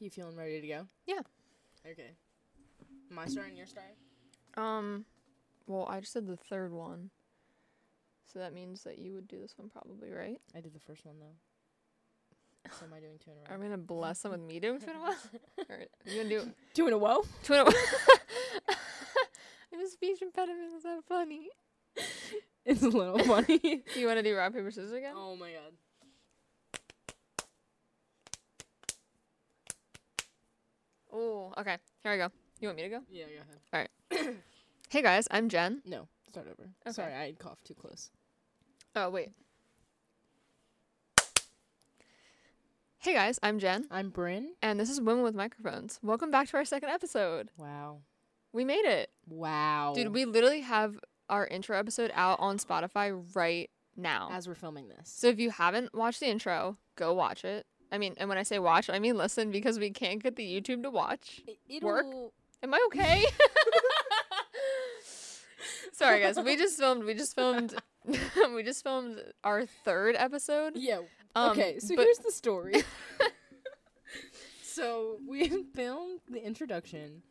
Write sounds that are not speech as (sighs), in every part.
You feeling ready to go? Yeah. Okay. My starting, your starting? Um, well, I just did the third one. So that means that you would do this one probably, right? I did the first one though. So am I doing two in a row? I'm gonna bless them with me doing two in a row. (laughs) You gonna do two in a row? two in a row? I have a speech impediment. Is that funny? It's a little funny. Do (laughs) you want to do rock paper scissors again? oh my god. Oh, okay. Here I go. You want me to go? Yeah, go ahead. All right. (coughs) hey guys, I'm Jenn. No, start over. Okay. Sorry, I coughed too close. Oh wait. Hey guys, I'm Jenn, I'm Brynn. and this is Women with Microphones. Welcome back to our second episode. Wow. We made it. Wow. Dude, we literally have our intro episode out on Spotify right now. as we're filming this. So if you haven't watched the intro, go watch it. I mean, and when I say watch, I mean listen because we can't get the YouTube to watch. It, Work? Am I okay? (laughs) Sorry guys, we just filmed we just filmed (laughs) we just filmed our third episode. Yeah. Um, okay, so but- here's the story. (laughs) so we filmed the introduction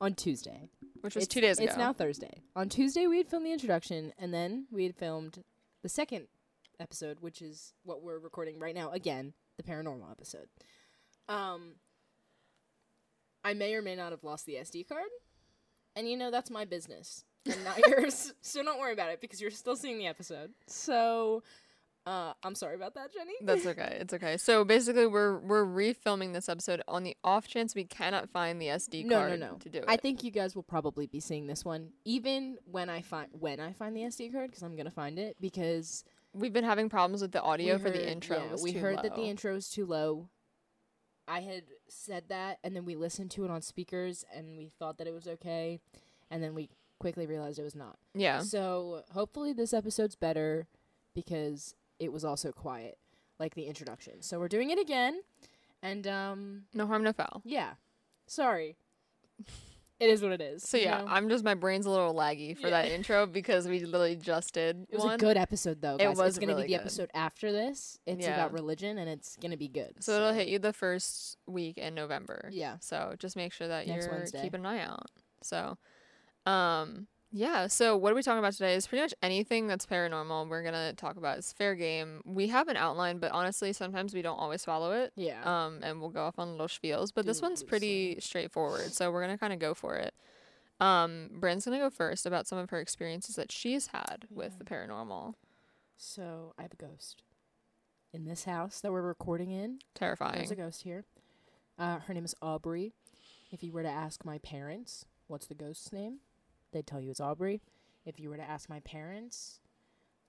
on Tuesday. which was It's- two days ago. It's now Thursday. On Tuesday we had filmed the introduction, and then we had filmed the second episode, which is what we're recording right now. Again, the paranormal episode. Um, I may or may not have lost the SD card, and you know that's my business and not (laughs) yours. So don't worry about it because you're still seeing the episode. So, uh, I'm sorry about that, Jenny. That's okay. It's okay. So basically, we're we're refilming this episode on the off chance we cannot find the SD No, no, card no. to do it. I think you guys will probably be seeing this one even when I find when I find the SD card because I'm gonna find it because We've been having problems with the audio we for the intro. yeah, we heard that the intro is too low. I had said that, and then we listened to it on speakers, and we thought that it was okay, and then we quickly realized it was not. Yeah. So hopefully this episode's better because it was also quiet, like the introduction. So we're doing it again, and um, No harm, no foul. yeah, sorry. It is what it is. So you yeah, know? I'm just my brain's a little laggy for that intro because we literally just did It was one. a good episode, though. It was It's gonna really be the good. episode after this. It's Yeah. about religion, and it's gonna be good. so it'll hit you the first week in November. Yeah. So just make sure that Next you're Wednesday. keeping an eye out. So, um, yeah. So what are we talking about today? Is pretty much anything that's paranormal. We're gonna talk about. It's fair game. We have an outline, but honestly, sometimes we don't always follow it. Yeah. Um, and we'll go off on little spiels. But this one's pretty straightforward. So we're gonna kind of go for it. Um, Brynn's gonna go first about some of her experiences that she's had with the paranormal. so I have a ghost in this house that we're recording in. Terrifying. There's a ghost here. Uh, her name is Aubrey. If you were to ask my parents, what's the ghost's name? They'd tell you it's Aubrey. If you were to ask my parents,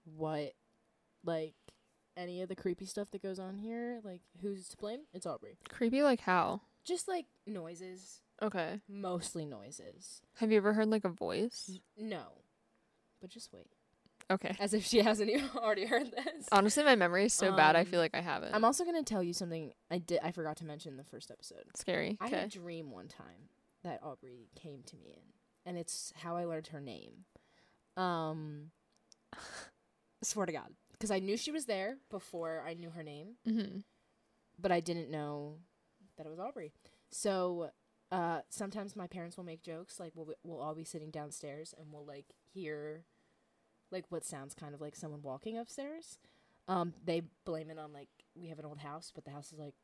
what, like, any of the creepy stuff that goes on here, like, who's to blame? It's Aubrey. Creepy like how? Just like noises, Okay. mostly noises. Have you ever heard like a voice? No, but just wait. Okay. As if she (laughs) hasn't even (laughs) already heard this. Honestly, my memory is so bad. I Um, feel like I haven't. I'm also gonna tell you something I did. I forgot to mention in the first episode. Scary. I had a dream one time that Aubrey came to me in, and it's how I learned her name. Um, (laughs) swear to God, because I knew she was there before I knew her name, Mm-hmm. but I didn't know that it was Aubrey. So, uh, sometimes my parents will make jokes like we'll we'll all be sitting downstairs and we'll like hear, like what sounds kind of like someone walking upstairs. Um, they blame it on like we have an old house, but the house is like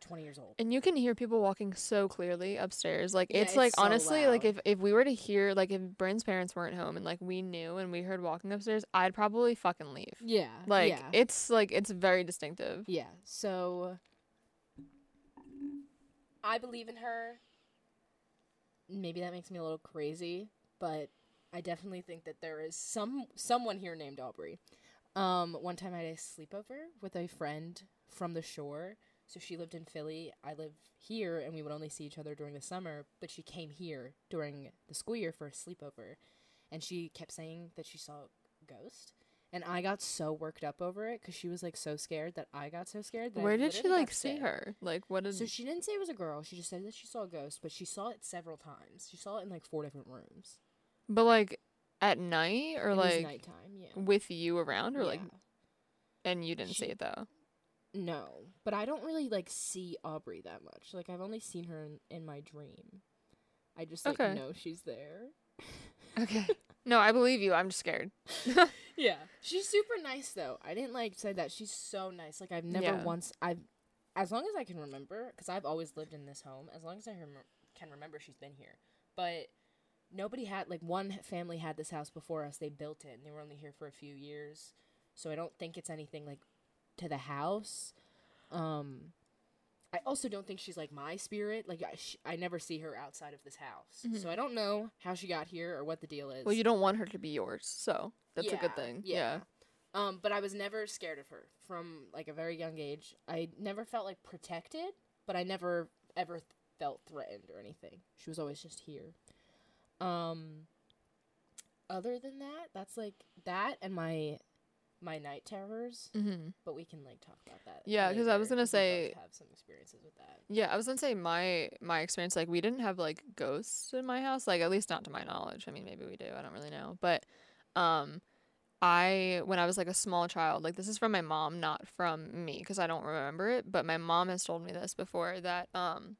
twenty years old. And you can hear people walking so clearly upstairs. Like Yeah, it's it's like so honestly, like if if we were to hear like if Brynn's parents weren't home and like we knew and we heard walking upstairs, I'd probably fucking leave. Yeah, Like yeah. it's like it's very distinctive. Yeah. So I believe in her. Maybe that makes me a little crazy, but I definitely think that there is some someone here named Aubrey. Um, one time I had a sleepover with a friend from the shore. So she lived in Philly. I live here, and we would only see each other during the summer. But she came here during the school year for a sleepover, and she kept saying that she saw a ghost. And I got so worked up over it because she was like so scared that I got so scared. I Where did she like see her? Like what did So she didn't say it was a girl. She just said that she saw a ghost, but she saw it several times. She saw it in like four different rooms. But like at night or it was like nighttime, yeah. with you around or like and you didn't see it though. No, but I don't really like see Aubrey that much. Like I've only seen her in, in my dream. I just like Okay. know she's there. (laughs) Okay. no, I believe you. I'm just scared. (laughs) Yeah, she's super nice though. I didn't like say that. She's so nice. Like I've never Yeah. once I've as long as I can remember because I've always lived in this home. As long as I rem- can remember, she's been here. But nobody had like one family had this house before us. They built it and they were only here for a few years. So I don't think it's anything like to the house. Um I also don't think she's like my spirit. Like I, sh- I never see her outside of this house. Mhm. So I don't know how she got here or what the deal is. Well, you don't want her to be yours, so that's a good thing. Yeah. Um, but I was never scared of her from like a very young age. I never felt like protected, but I never ever th- felt threatened or anything. She was always just here. Um, other than that, that's like that and my my night terrors. Mm-hmm. But we can like talk about that. Yeah, because I was gonna say- have some experiences with that. Yeah, I was gonna say my my experience like we didn't have like ghosts in my house, like at least not to my knowledge. I mean, maybe we do. I don't really know, but um, I when I was like a small child, like this is from my mom, not from me, because I don't remember it. But my mom has told me this before that um,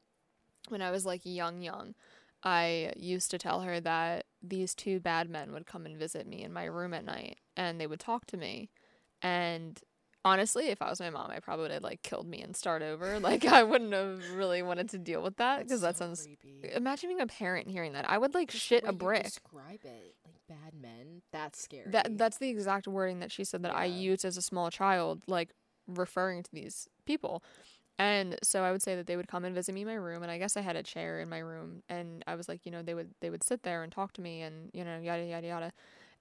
when I was like young, young, I used to tell her that these two bad men would come and visit me in my room at night, and they would talk to me, and honestly, if I was my mom, I probably would have like killed me and start over. (laughs) Like I wouldn't have really wanted to deal with that because that so sounds. creepy. Imagine being a parent hearing that. I would like Just shit a brick. Describe it like bad men. That's scary. That that's the exact wording that she said that I used as a small child, like referring to these people. And so I would say that they would come and visit me in my room, and I guess I had a chair in my room, and I was like, you know, they would they would sit there and talk to me, and you know, yada yada yada,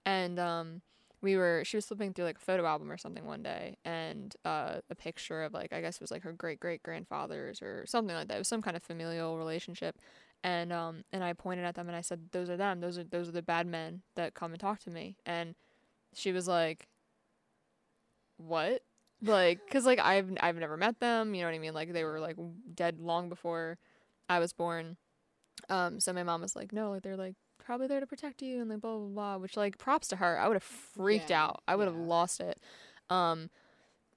and um, we were she was flipping through like a photo album or something one day, and uh, a picture of like I guess it was like her great great grandfathers or something like that. It was some kind of familial relationship, and um, and I pointed at them and I said, those are them, those are those are the bad men that come and talk to me, and she was like, what? Like because like i've i've never met them you know what i mean? Like they were like dead long before i was born. Um so my mom was like no like they're like probably there to protect you and like blah blah blah which like props to her. I would have freaked Yeah, out. I would have yeah. lost it. Um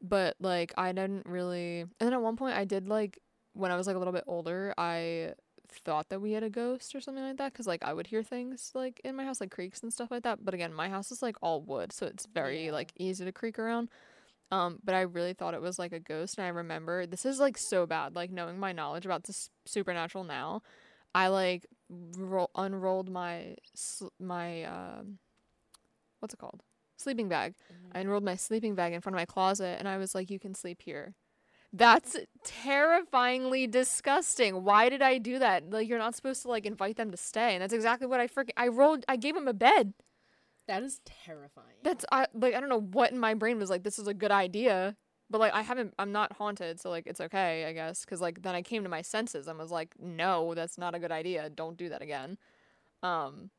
but like i didn't really and then at one point i did like when i was like a little bit older i thought that we had a ghost or something like that because like i would hear things like in my house like creaks and stuff like that but again my house is like all wood so it's very Yeah. like easy to creak around um, but I really thought it was like a ghost, and I remember this is like so bad. Like knowing my knowledge about this supernatural now, I like ro- unrolled my sl- my um, what's it called sleeping bag. I unrolled my sleeping bag in front of my closet, and I was like, "You can sleep here." That's terrifyingly disgusting. Why did I do that? Like you're not supposed to like invite them to stay, and that's exactly what I freaking I rolled. I gave them a bed. That is terrifying. That's I like I don't know what in my brain was like this is a good idea, but like I haven't I'm not haunted, so like it's okay, I guess, cuz like then I came to my senses and was like no, that's not a good idea. Don't do that again. Um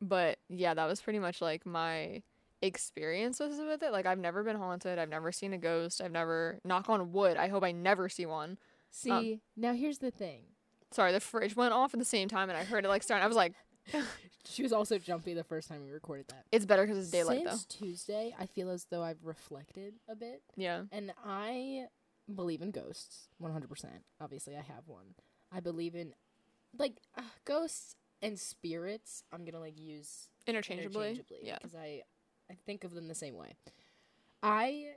but yeah, that was pretty much like my experiences with it. Like I've never been haunted, I've never seen a ghost, I've never knock on wood. I hope I never see one. See, now here's the thing. Sorry, the fridge went off at the same time and I heard it like start. I was like (laughs) She was also jumpy the first time we recorded that. it's better cuz it's daylight though. Since Tuesday, I feel as though I've reflected a bit. Yeah. and I believe in ghosts 100%. Obviously, I have one. I believe in like uh, ghosts and spirits. I'm going to like use Interchangeably. interchangeably Yeah. because I I think of them the same way. I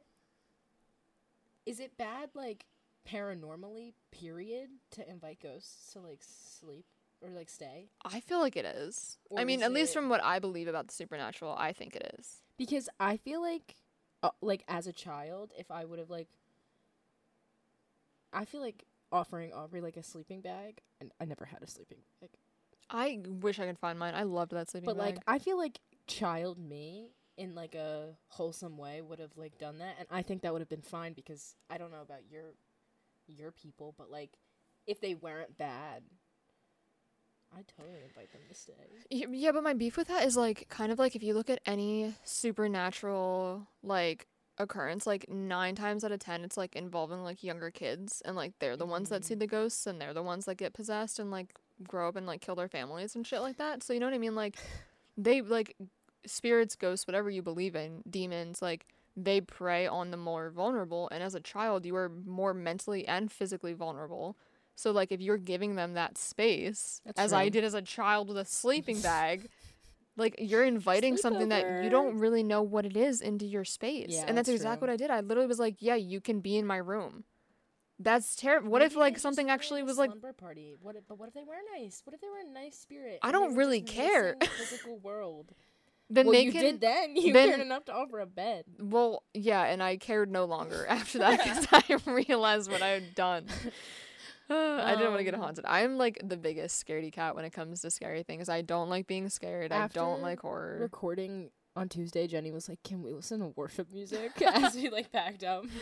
is it bad like paranormally period to invite ghosts to like sleep or like stay I feel like it is. I mean, at least it- from what I believe about the supernatural, I think it is. because I feel like uh, like as a child if I would have like I feel like offering Aubrey like a sleeping bag and I never had a sleeping bag I wish I could find mine. I loved that sleeping but bag. But like I feel like child me in like a wholesome way would have like done that and I think that would have been fine because I don't know about your your people but like if they weren't bad I'd totally invite them to stay. Yeah, but my beef with that is like kind of like if you look at any supernatural like occurrence, like nine times out of ten, it's like involving like younger kids, and like they're the ones that see Mhm. the ghosts, and they're the ones that get possessed and like grow up and like kill their families and shit like that. So you know what I mean? Like they like spirits, ghosts, whatever you believe in, demons, like they prey on the more vulnerable and as a child you are more mentally and physically vulnerable so like if you're giving them that space That's as i did as a child with a sleeping bag (laughs) like you're inviting something that you don't really know what it is into your space Yeah, and that's, that's exactly true. what i did i literally was like yeah you can be in my room that's terrible what if Maybe they like something actually was like slumber party. What? If, but what if they were nice? What if they were a nice spirit? I don't really care. (laughs) Physical world. then well, they you can did then. (laughs) You then- cared enough to offer a bed. Well, yeah, and I cared no longer after that because I realized what I had done. I didn't want to get Um, haunted. I'm like the biggest scaredy cat when it comes to scary things. I don't like being scared. I don't like horror. Recording on Tuesday, Jenny was like, "Can we listen to worship music?" (laughs) as we like packed up. (laughs)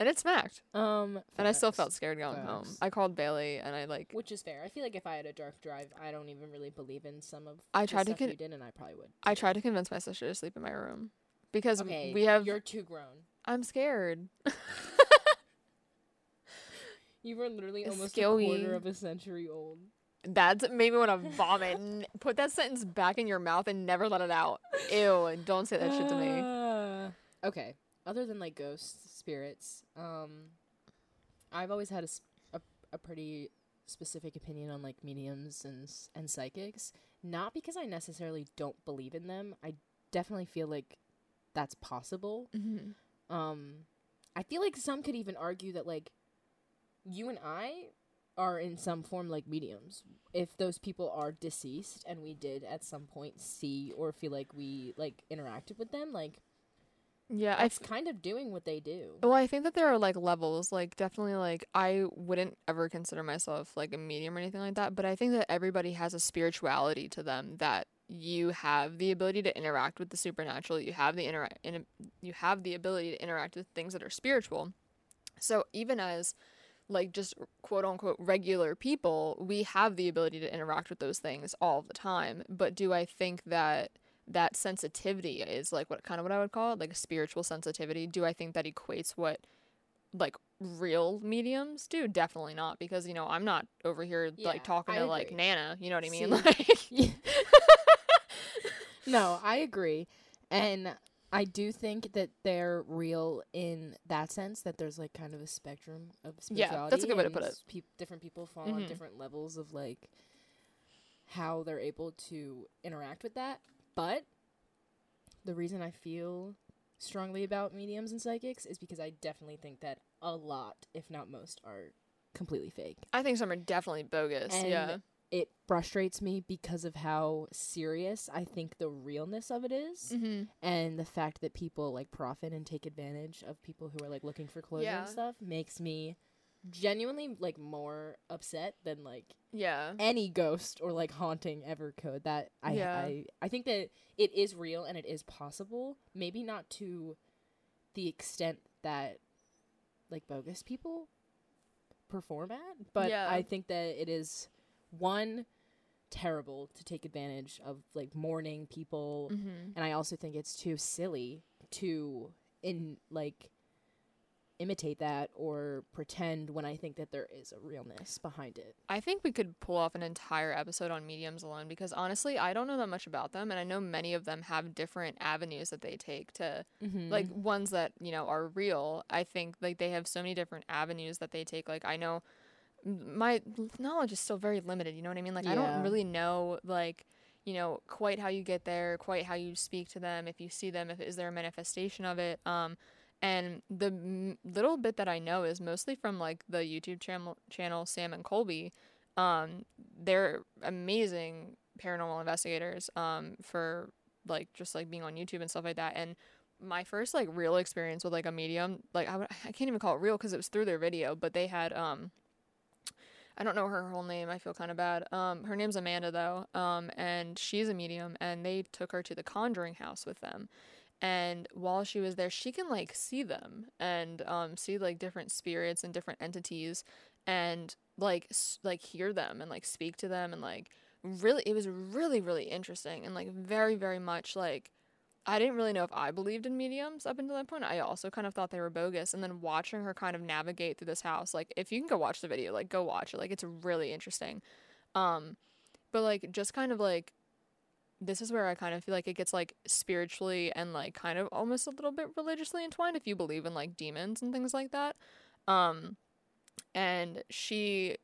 And it smacked. um, And I still facts. felt scared going home. Facts. I called Bailey and I like Which is fair. I feel like if I had a dark drive, I don't even really believe in some of I the tried to stuff con- you did, and I probably would. I tried to convince my sister to sleep in my room because Okay, we have You're too grown. I'm scared. (laughs) You were literally It's almost scary. a quarter of a century old. That's made me want to (laughs) vomit. Put that sentence back in your mouth and never let it out. Ew, don't say that shit to me. (sighs) Okay. Other than like ghosts, spirits, um, I've always had a, a, a pretty specific opinion on like mediums and and psychics. Not because I necessarily don't believe in them. I definitely feel like that's possible. Mm-hmm. Um, I feel like some could even argue that like you and I are in some form like mediums. If those people are deceased and we did at some point see or feel like we like interacted with them, like Yeah, I that's kind of doing what they do. Well, I think that there are like levels. Like, definitely, like, I wouldn't ever consider myself like a medium or anything like that. But I think that everybody has a spirituality to them that you have the ability to interact with the supernatural. You have the intera- in- you have the ability to interact with things that are spiritual. So even as like just quote unquote regular people, we have the ability to interact with those things all the time. But do I think that that sensitivity is like what kind of what I would call it, like a spiritual sensitivity? Do I think that equates what like real mediums do? Definitely not, because you know I'm not over here Yeah, like talking I to like. Nana. You know what I mean? See- (laughs) Like (laughs) no, I agree. And I do think that they're real in that sense that there's like kind of a spectrum of spirituality. Yeah, that's a good way to put it. peop- different people fall on Mhm. different levels of like how they're able to interact with that. But the reason I feel strongly about mediums and psychics is because I definitely think that a lot, if not most, are completely fake. I think some are definitely bogus. And yeah. It frustrates me because of how serious I think the realness of it is Mm-hmm. and the fact that people like profit and take advantage of people who are like looking for closure Yeah. and stuff makes me genuinely like more upset than like Yeah. any ghost or like haunting ever could that i Yeah. i i think that it is real and it is possible maybe not to the extent that like bogus people perform at but Yeah. i think that it is one terrible to take advantage of like mourning people Mm-hmm. and I also think it's too silly to in like imitate that or pretend when I think that there is a realness behind it. I think we could pull off an entire episode on mediums alone because honestly, I don't know that much about them, and I know many of them have different avenues that they take to Mm-hmm. like ones that you know are real. I think like they have so many different avenues that they take. Like I know my knowledge is still very limited. You know what I mean? Like I don't really know like you know quite how you get there, quite how you speak to them. If you see them, if is there a manifestation of it? Um, and the m- little bit that I know is mostly from like the YouTube channel channel Sam and Colby. Um, they're amazing paranormal investigators. Um, for like just like being on YouTube and stuff like that. And my first like real experience with like a medium, like I would, I can't even call it real because it was through their video, but they had um. I don't know her whole name. I feel kind of bad. Um, her name's Amanda though. Um, and she's a medium, and they took her to the Conjuring House with them. And while she was there, she can like see them and um see like different spirits and different entities, and like s- like hear them and like speak to them and like really it was really really interesting and like very very much like I didn't really know if I believed in mediums up until that point. I also kind of thought they were bogus. And then watching her kind of navigate through this house, like if you can go watch the video, like go watch it. Like it's really interesting. Um, but like just kind of like this is where I kind of feel like it gets like spiritually and like kind of almost a little bit religiously entwined if you believe in like demons and things like that. Um and she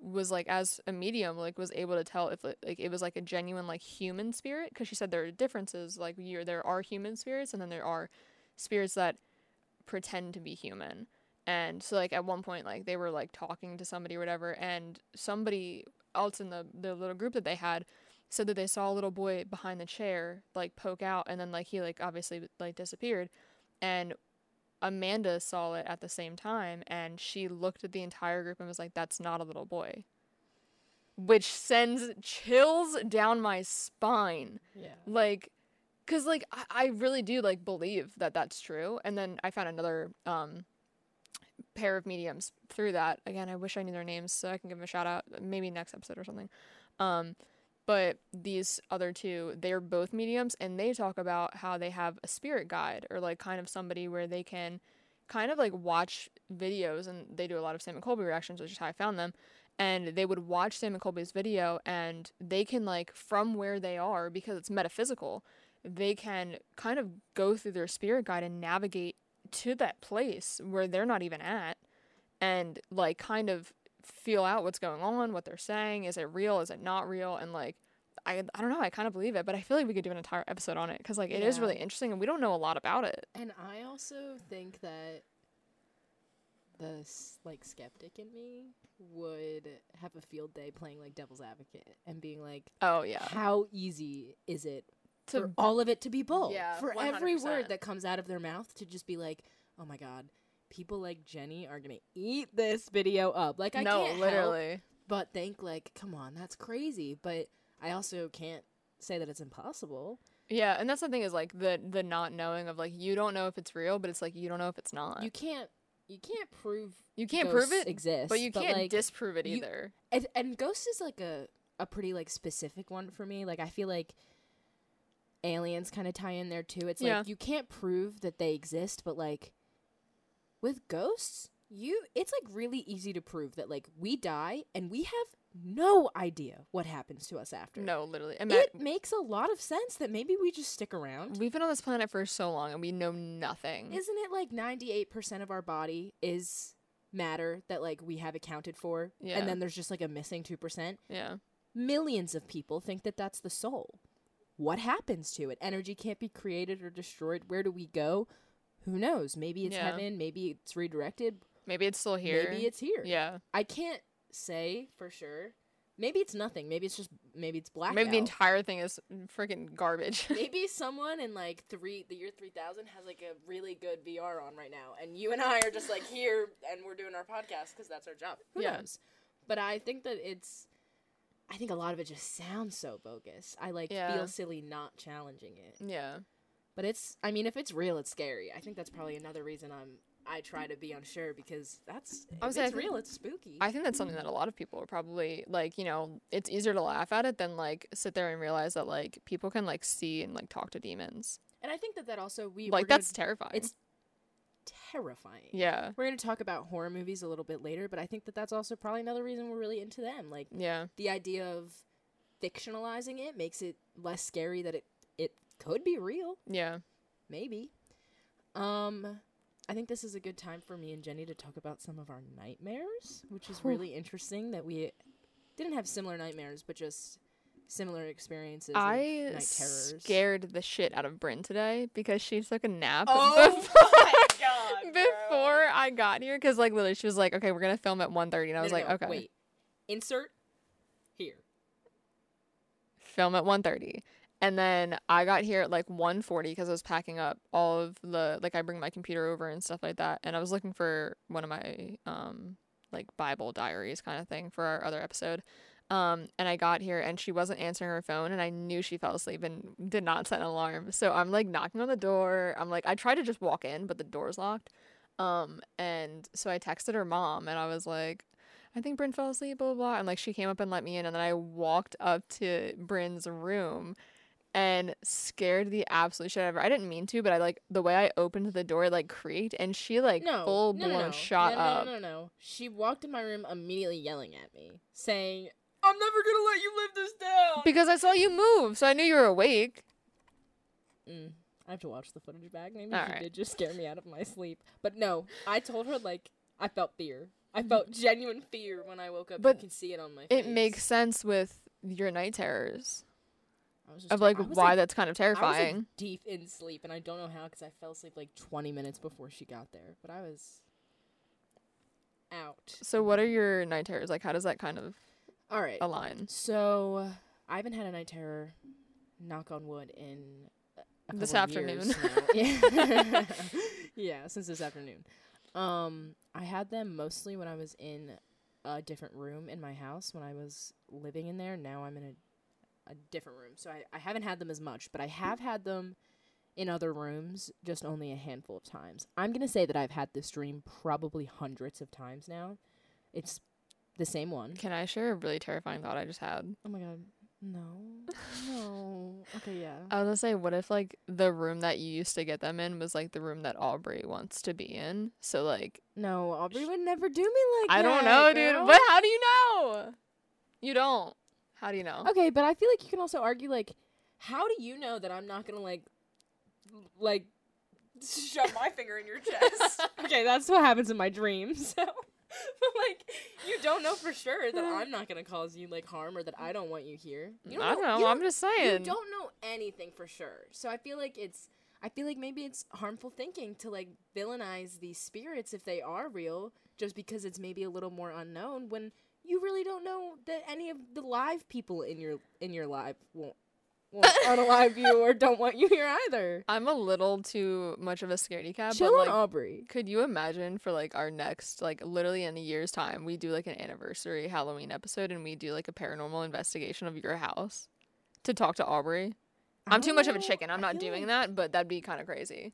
was like as a medium like was able to tell if like it was like a genuine like human spirit because she said there are differences like you're there are human spirits and then there are spirits that pretend to be human. And so like at one point like they were like talking to somebody or whatever and somebody else in the the little group that they had said that they saw a little boy behind the chair like poke out and then like he like obviously like disappeared. And Amanda saw it at the same time and she looked at the entire group and was like that's not a little boy which sends chills down my spine. Yeah. like because like I, I really do like believe that that's true and then i found another um pair of mediums through that. Again i wish i knew their names so i can give them a shout out maybe next episode or something. Um but these other two they're both mediums and they talk about how they have a spirit guide or like kind of somebody where they can kind of like watch videos and they do a lot of sam and colby reactions which is how i found them and they would watch sam and colby's video and they can like from where they are because it's metaphysical they can kind of go through their spirit guide and navigate to that place where they're not even at and like kind of feel out what's going on, what they're saying, is it real, is it not real and like I I don't know, I kind of believe it, but I feel like we could do an entire episode on it cuz like it is Yeah. really interesting and we don't know a lot about it. And I also think that the like skeptic in me would have a field day playing like devil's advocate and being like, Oh yeah. how easy is it To for all of it to be bold? Yeah, for every 100%. word that comes out of their mouth to just be like, oh my god, people like Jenny are gonna eat this video up. Like I no, can't help literally. but think like, come on, that's crazy. But I also can't say that it's impossible. Yeah, and that's the thing is like the the not knowing of like you don't know if it's real, but it's like you don't know if it's not. You can't you can't prove You can't prove it, exists, but you can't like, disprove it you- either. and, and ghost is like a a pretty like specific one for me. Like I feel like aliens kind of tie in there too. It's Yeah. like you can't prove that they exist, but like with ghosts, you it's like really easy to prove that like we die and we have no idea what happens to us after. No, literally. And It makes a lot of sense that maybe we just stick around. we've been on this planet for so long and we know nothing. Isn't it like 98% of our body is matter that like we have accounted for Yeah. and then there's just like a missing 2%? yeah. Millions of people think that that's the soul. What happens to it? Energy can't be created or destroyed. Where do we go? Who knows? Maybe it's Yeah. heaven, maybe it's redirected, Maybe it's still here. maybe it's here. Yeah. I can't say for sure. Maybe it's nothing. Maybe it's just maybe it's black. Maybe the entire thing is freaking garbage. (laughs) Maybe someone in like three, the year three thousand, has like a really good VR on right now, and you and I are just like here, and we're doing our podcast because that's our job. Who Yeah. knows? But I think that it's, I think a lot of it just sounds so bogus. I like Yeah. feel silly not challenging it, yeah. But it's. I mean, if it's real, it's scary. I think that's probably another reason I'm. I try to be unsure because that's. I If would say I it's think- real, it's spooky. I think that's something that a lot of people are probably like, you know, it's easier to laugh at it than like sit there and realize that like people can like see and like talk to demons. and I think that that also we like we're gonna- that's terrifying. it's terrifying. yeah. We're going to talk about horror movies a little bit later, but I think that that's also probably another reason we're really into them. Like Yeah. the idea of fictionalizing it makes it less scary that it could be real, Yeah. maybe. Um I think this is a good time for me and Jenny to talk about some of our nightmares, which is really interesting that we didn't have similar nightmares, but just similar experiences. I night terrors. scared the shit out of Brynn today because she took a nap Oh (laughs) before, my god! before I got here. Because like literally, she was like, "Okay, we're gonna film at 1.30. and I was No, no, like, no, "Okay, Wait. Insert here. film at 1.30. And then I got here at like 1.40 because I was packing up all of the like I bring my computer over and stuff like that. And I was looking for one of my um like Bible diaries kind of thing for our other episode. Um, and I got here and she wasn't answering her phone and I knew she fell asleep and did not set an alarm. So I'm like knocking on the door. I'm like I tried to just walk in, but the door's locked. Um, and so I texted her mom and I was like, I think Brynn fell asleep, blah, blah, blah. And like she came up and let me in. And then I walked up to Brynn's room and scared the absolute shit out of her. I didn't mean to, but I like the way I opened the door, like creaked and she like no, full no, blown no, shot no, no, up. No, no, no. She walked in my room immediately yelling at me, saying, I'm never gonna let you live this down. Because I saw you move, so I knew you were awake. Mm, I have to watch the footage back. Maybe All she right. did just scare me out of my sleep. But no, I told her like I felt fear. I felt genuine fear when I woke up. But you can see it on my face. It makes sense with your night terrors I was just of like why that's kind of I was, like, terrifying. deep in sleep, and I don't know how because I fell asleep like 20 minutes before she got there. But I was out. So what are your night terrors? Like how does that kind of All right. align? So I haven't had a night terror, knock on wood, in This afternoon. (laughs) (laughs) yeah, since this afternoon. Um, I had them mostly when I was in a different room in my house when I was living in there. Now I'm in a a different room, so I, I haven't had them as much, but I have had them in other rooms, just only a handful of times. I'm gonna say that I've had this dream probably hundreds of times now. It's the same one. Can I share a really terrifying thought I just had? Oh my god. No. (laughs) No. Okay, yeah. I was gonna say, what if like the room that you used to get them in was like the room that Aubrey wants to be in? So like no, Aubrey would never do me like I that. I don't know, girl. dude. But how do you know? You don't. How do you know? Okay, but I feel like you can also argue like how do you know that I'm not to like like shove my finger in your chest? (laughs) okay, that's what happens in my dreams. So (laughs) but like you don't know for sure that uh. I'm not to cause you like harm or that I don't want you here. You I don't know. you I'm just saying. you don't know anything for sure. So I feel like it's I feel like maybe it's harmful thinking to like villainize these spirits if they are real just because it's maybe a little more unknown when you really don't know that any of the live people in your in your life won't won't (laughs) unalive you or don't want you here either. I'm a little too much of a scaredy cat, Chill but on like Aubrey. Could you imagine for like our next, like literally in a year's time, we do like an anniversary Halloween episode and we do like a paranormal investigation of your house to talk to Aubrey? I'm too don't much of a oh, chicken. I'm not doing like that, but that'd be kind of crazy.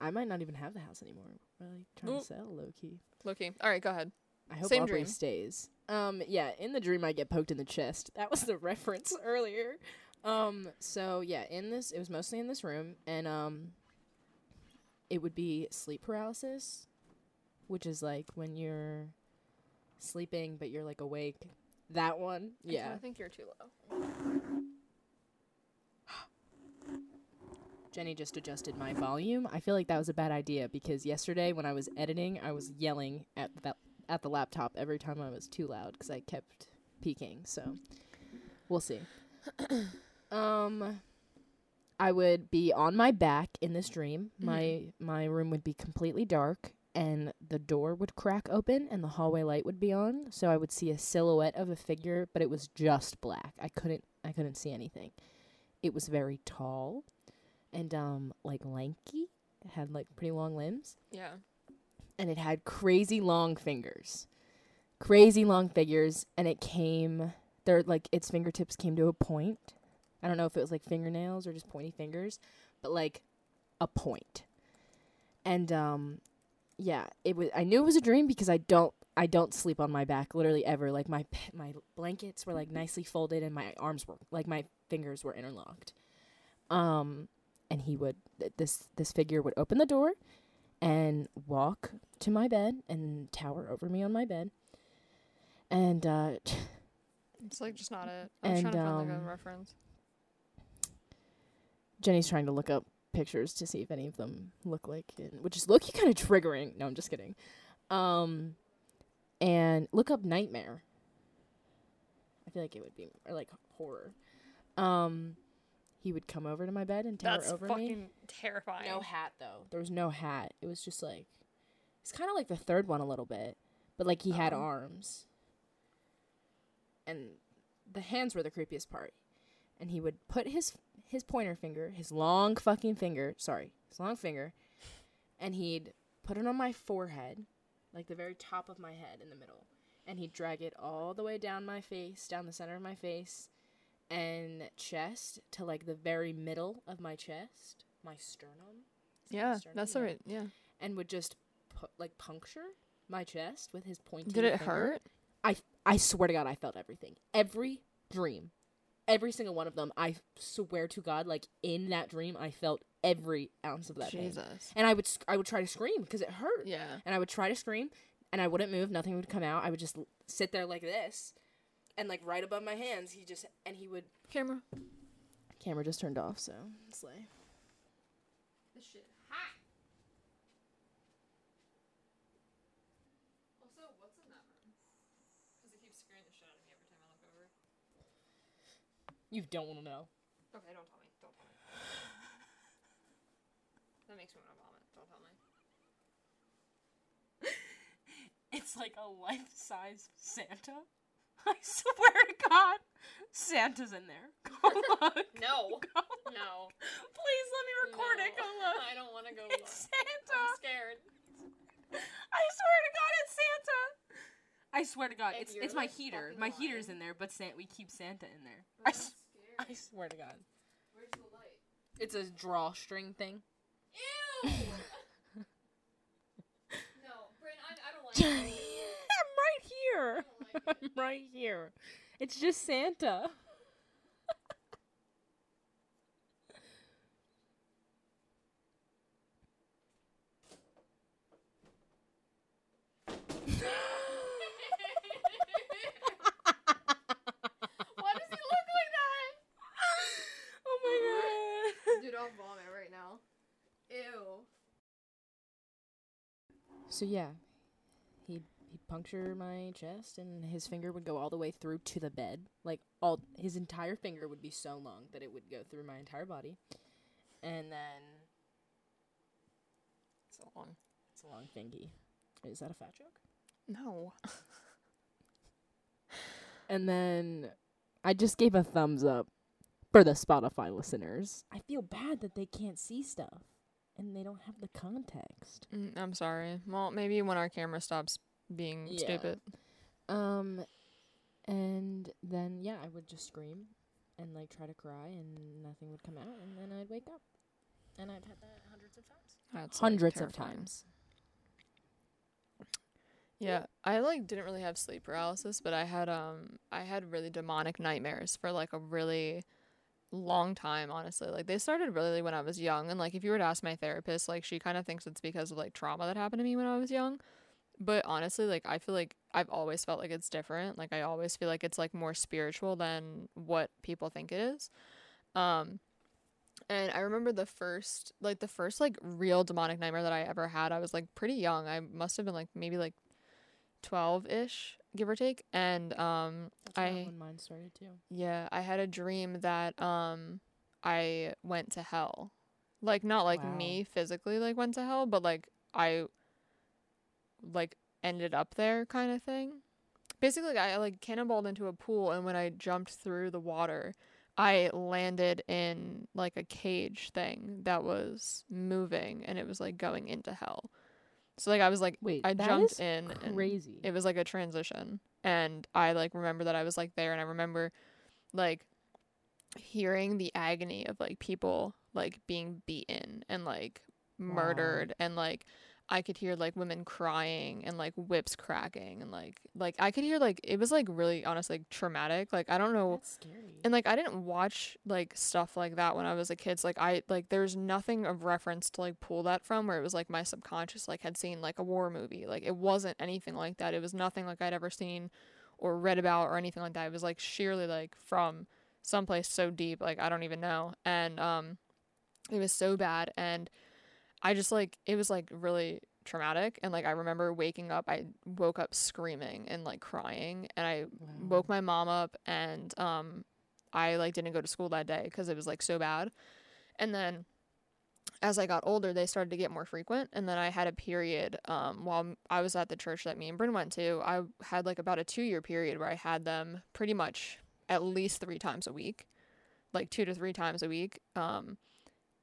I might not even have the house anymore. Like trying Oop. to sell low key. Low key. All right, go ahead. I hope Same Aubrey dream. stays. Um, yeah, in the dream I get poked in the chest. That was the (laughs) reference earlier. Um, so yeah, in this it was mostly in this room and um it would be sleep paralysis, which is like when you're sleeping but you're like awake. That one. Yeah. I think you're too low. (gasps) Jenny just adjusted my volume. I feel like that was a bad idea because yesterday when I was editing, I was yelling at the at the laptop every time I was too loud because I kept peeking. So we'll see. (coughs) um, I would be on my back in this dream. My my room would be completely dark, and the door would crack open, and the hallway light would be on. So I would see a silhouette of a figure, but it was just black. I couldn't I couldn't see anything. It was very tall and um like lanky. It had like pretty long limbs Yeah. And it had crazy long fingers. Crazy long fingers and it came there like its fingertips came to a point. I don't know if it was like fingernails or just pointy fingers, but like a point. And um yeah, it was I knew it was a dream because I don't I don't sleep on my back literally ever. Like my my blankets were like nicely folded and my arms were like my fingers were interlocked. Um and he would th- this this figure would open the door and walk to my bed and tower over me on my bed. And uh It's like just not it. I was And, trying to find like a um, reference. Jenny's trying to look up pictures to see if any of them look like it, which is look kind of triggering. No, I'm just kidding. Um and look up nightmare. I feel like it would be or like horror. Um he would come over to my bed and tower That's over fucking me. terrifying. No hat though. There was no hat. It was just like it's kind of like the third one a little bit, but like he had Oh. arms. And the hands were the creepiest part. And he would put his his pointer finger, his long fucking finger, sorry, his long finger, and he'd put it on my forehead, like the very top of my head in the middle, and he'd drag it all the way down my face, down the center of my face, and chest to like the very middle of my chest, my sternum. Yeah, sternum? that's Yeah. right. Yeah. And would just pu- like puncture my chest with his pointy. Did it finger. hurt? I I swear to God, I felt everything. Every dream, every single one of them. I swear to God, like in that dream, I felt every ounce of that pain. Jesus. And I would sc- I would try to scream because it hurt. Yeah. And I would try to scream, and I wouldn't move. Nothing would come out. I would just sit there like this, and like right above my hands, he just and he would. Camera. Camera just turned off, so slay. This shit hot. Also, what's in that room? Because it keeps scaring the shit out of me every time I look over. You don't want to know. Okay, don't tell me. Don't tell me. that makes me want to vomit. Don't tell me. (laughs) It's like a life-size Santa. (laughs) I swear to God, Santa's in there. (laughs) Go (laughs) look. No. Go look. No. Please let me record it. Go look. I don't want to go It's Santa. I'm scared. I swear to God, it's Santa. I swear to God, If it's you're, it's my heater. fucking My heater's in there, but San- we keep Santa in there. I, s- scared. I swear to God, Where's the light? it's a drawstring thing. Ew! no, Brynn, I, I don't like it. I'm right here. Oh like (laughs) I'm right here. It's just Santa. Why does he look like that? (laughs) oh my god. Dude, I'll vomit right now. Ew. So yeah, he'd he'd puncture my chest, and his finger would go all the way through to the bed. Like all his entire finger would be so long that it would go through my entire body, and then So long. it's a long thingy. Is that a fat joke? No. (laughs) And then I just gave a thumbs up for the Spotify listeners. I feel bad that they can't see stuff and they don't have the context. Mm, I'm sorry. Well, maybe when our camera stops being Yeah. stupid. Um, and then yeah, I would just scream and like try to cry, and nothing would come out, and then I'd wake up, and I've had that hundreds of times. That's like, hundreds of terrifying. times. Yeah, I like didn't really have sleep paralysis, but I had um I had really demonic nightmares for like a really long time, honestly. Like they started really when I was young and like if you were to ask my therapist, like she kind of thinks it's because of like trauma that happened to me when I was young. But honestly, like I feel like I've always felt like it's different. Like I always feel like it's like more spiritual than what people think it is. Um and I remember the first like the first like real demonic nightmare that I ever had. I was like pretty young. I must have been like maybe like 12 ish, give or take. And um, That's I- when mine started too. yeah, I had a dream that um, I went to hell. Like, not like Wow. me physically, like, went to hell, but like I, like, ended up there kind of thing. Basically, I like cannonballed into a pool, and when I jumped through the water, I landed in like a cage thing that was moving, and it was like going into hell. So like I was like Wait, I jumped in and crazy. it was like a transition and i like remember that i was like there and i remember like hearing the agony of like people like being beaten and like Wow. murdered and like i could hear like women crying and like whips cracking and like like i could hear like it was like really honestly like, traumatic like i don't know and like I didn't watch like stuff like that when I was a kid. So, like I like there's nothing of reference to like pull that from where it was like my subconscious like had seen like a war movie. Like it wasn't anything like that. It was nothing like I'd ever seen or read about or anything like that. It was like sheerly like from someplace so deep, like I don't even know. And um it was so bad and I just like it was like really traumatic and like I remember waking up I woke up screaming and like crying and I Wow. woke my mom up and um I like didn't go to school that day because it was like so bad. And then as I got older, they started to get more frequent. And then I had a period um while I was at the church that me and Bryn went to. I had like about a two year period where I had them pretty much at least three times a week, like two to three times a week. Um,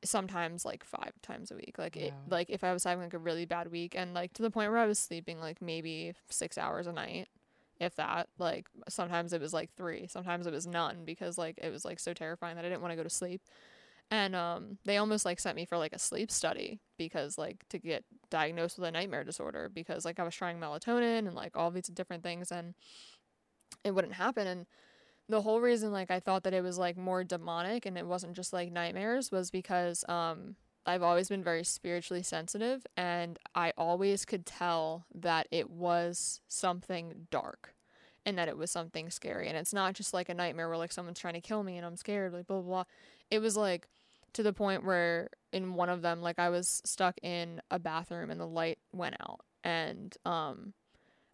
sometimes like five times a week. Like it, like if I was having like a really bad week and like to the point where I was sleeping like maybe six hours a night if that like sometimes it was like three sometimes it was none because like it was like so terrifying that i didn't want to go to sleep and um they almost like sent me for like a sleep study because like to get diagnosed with a nightmare disorder because like i was trying melatonin and like all these different things and it wouldn't happen and the whole reason like i thought that it was like more demonic and it wasn't just like nightmares was because um I've always been very spiritually sensitive and I always could tell that it was something dark. and that it was something scary. And it's not just like a nightmare where like someone's trying to kill me and I'm scared, like blah blah blah. It was like to the point where in one of them, like I was stuck in a bathroom and the light went out and um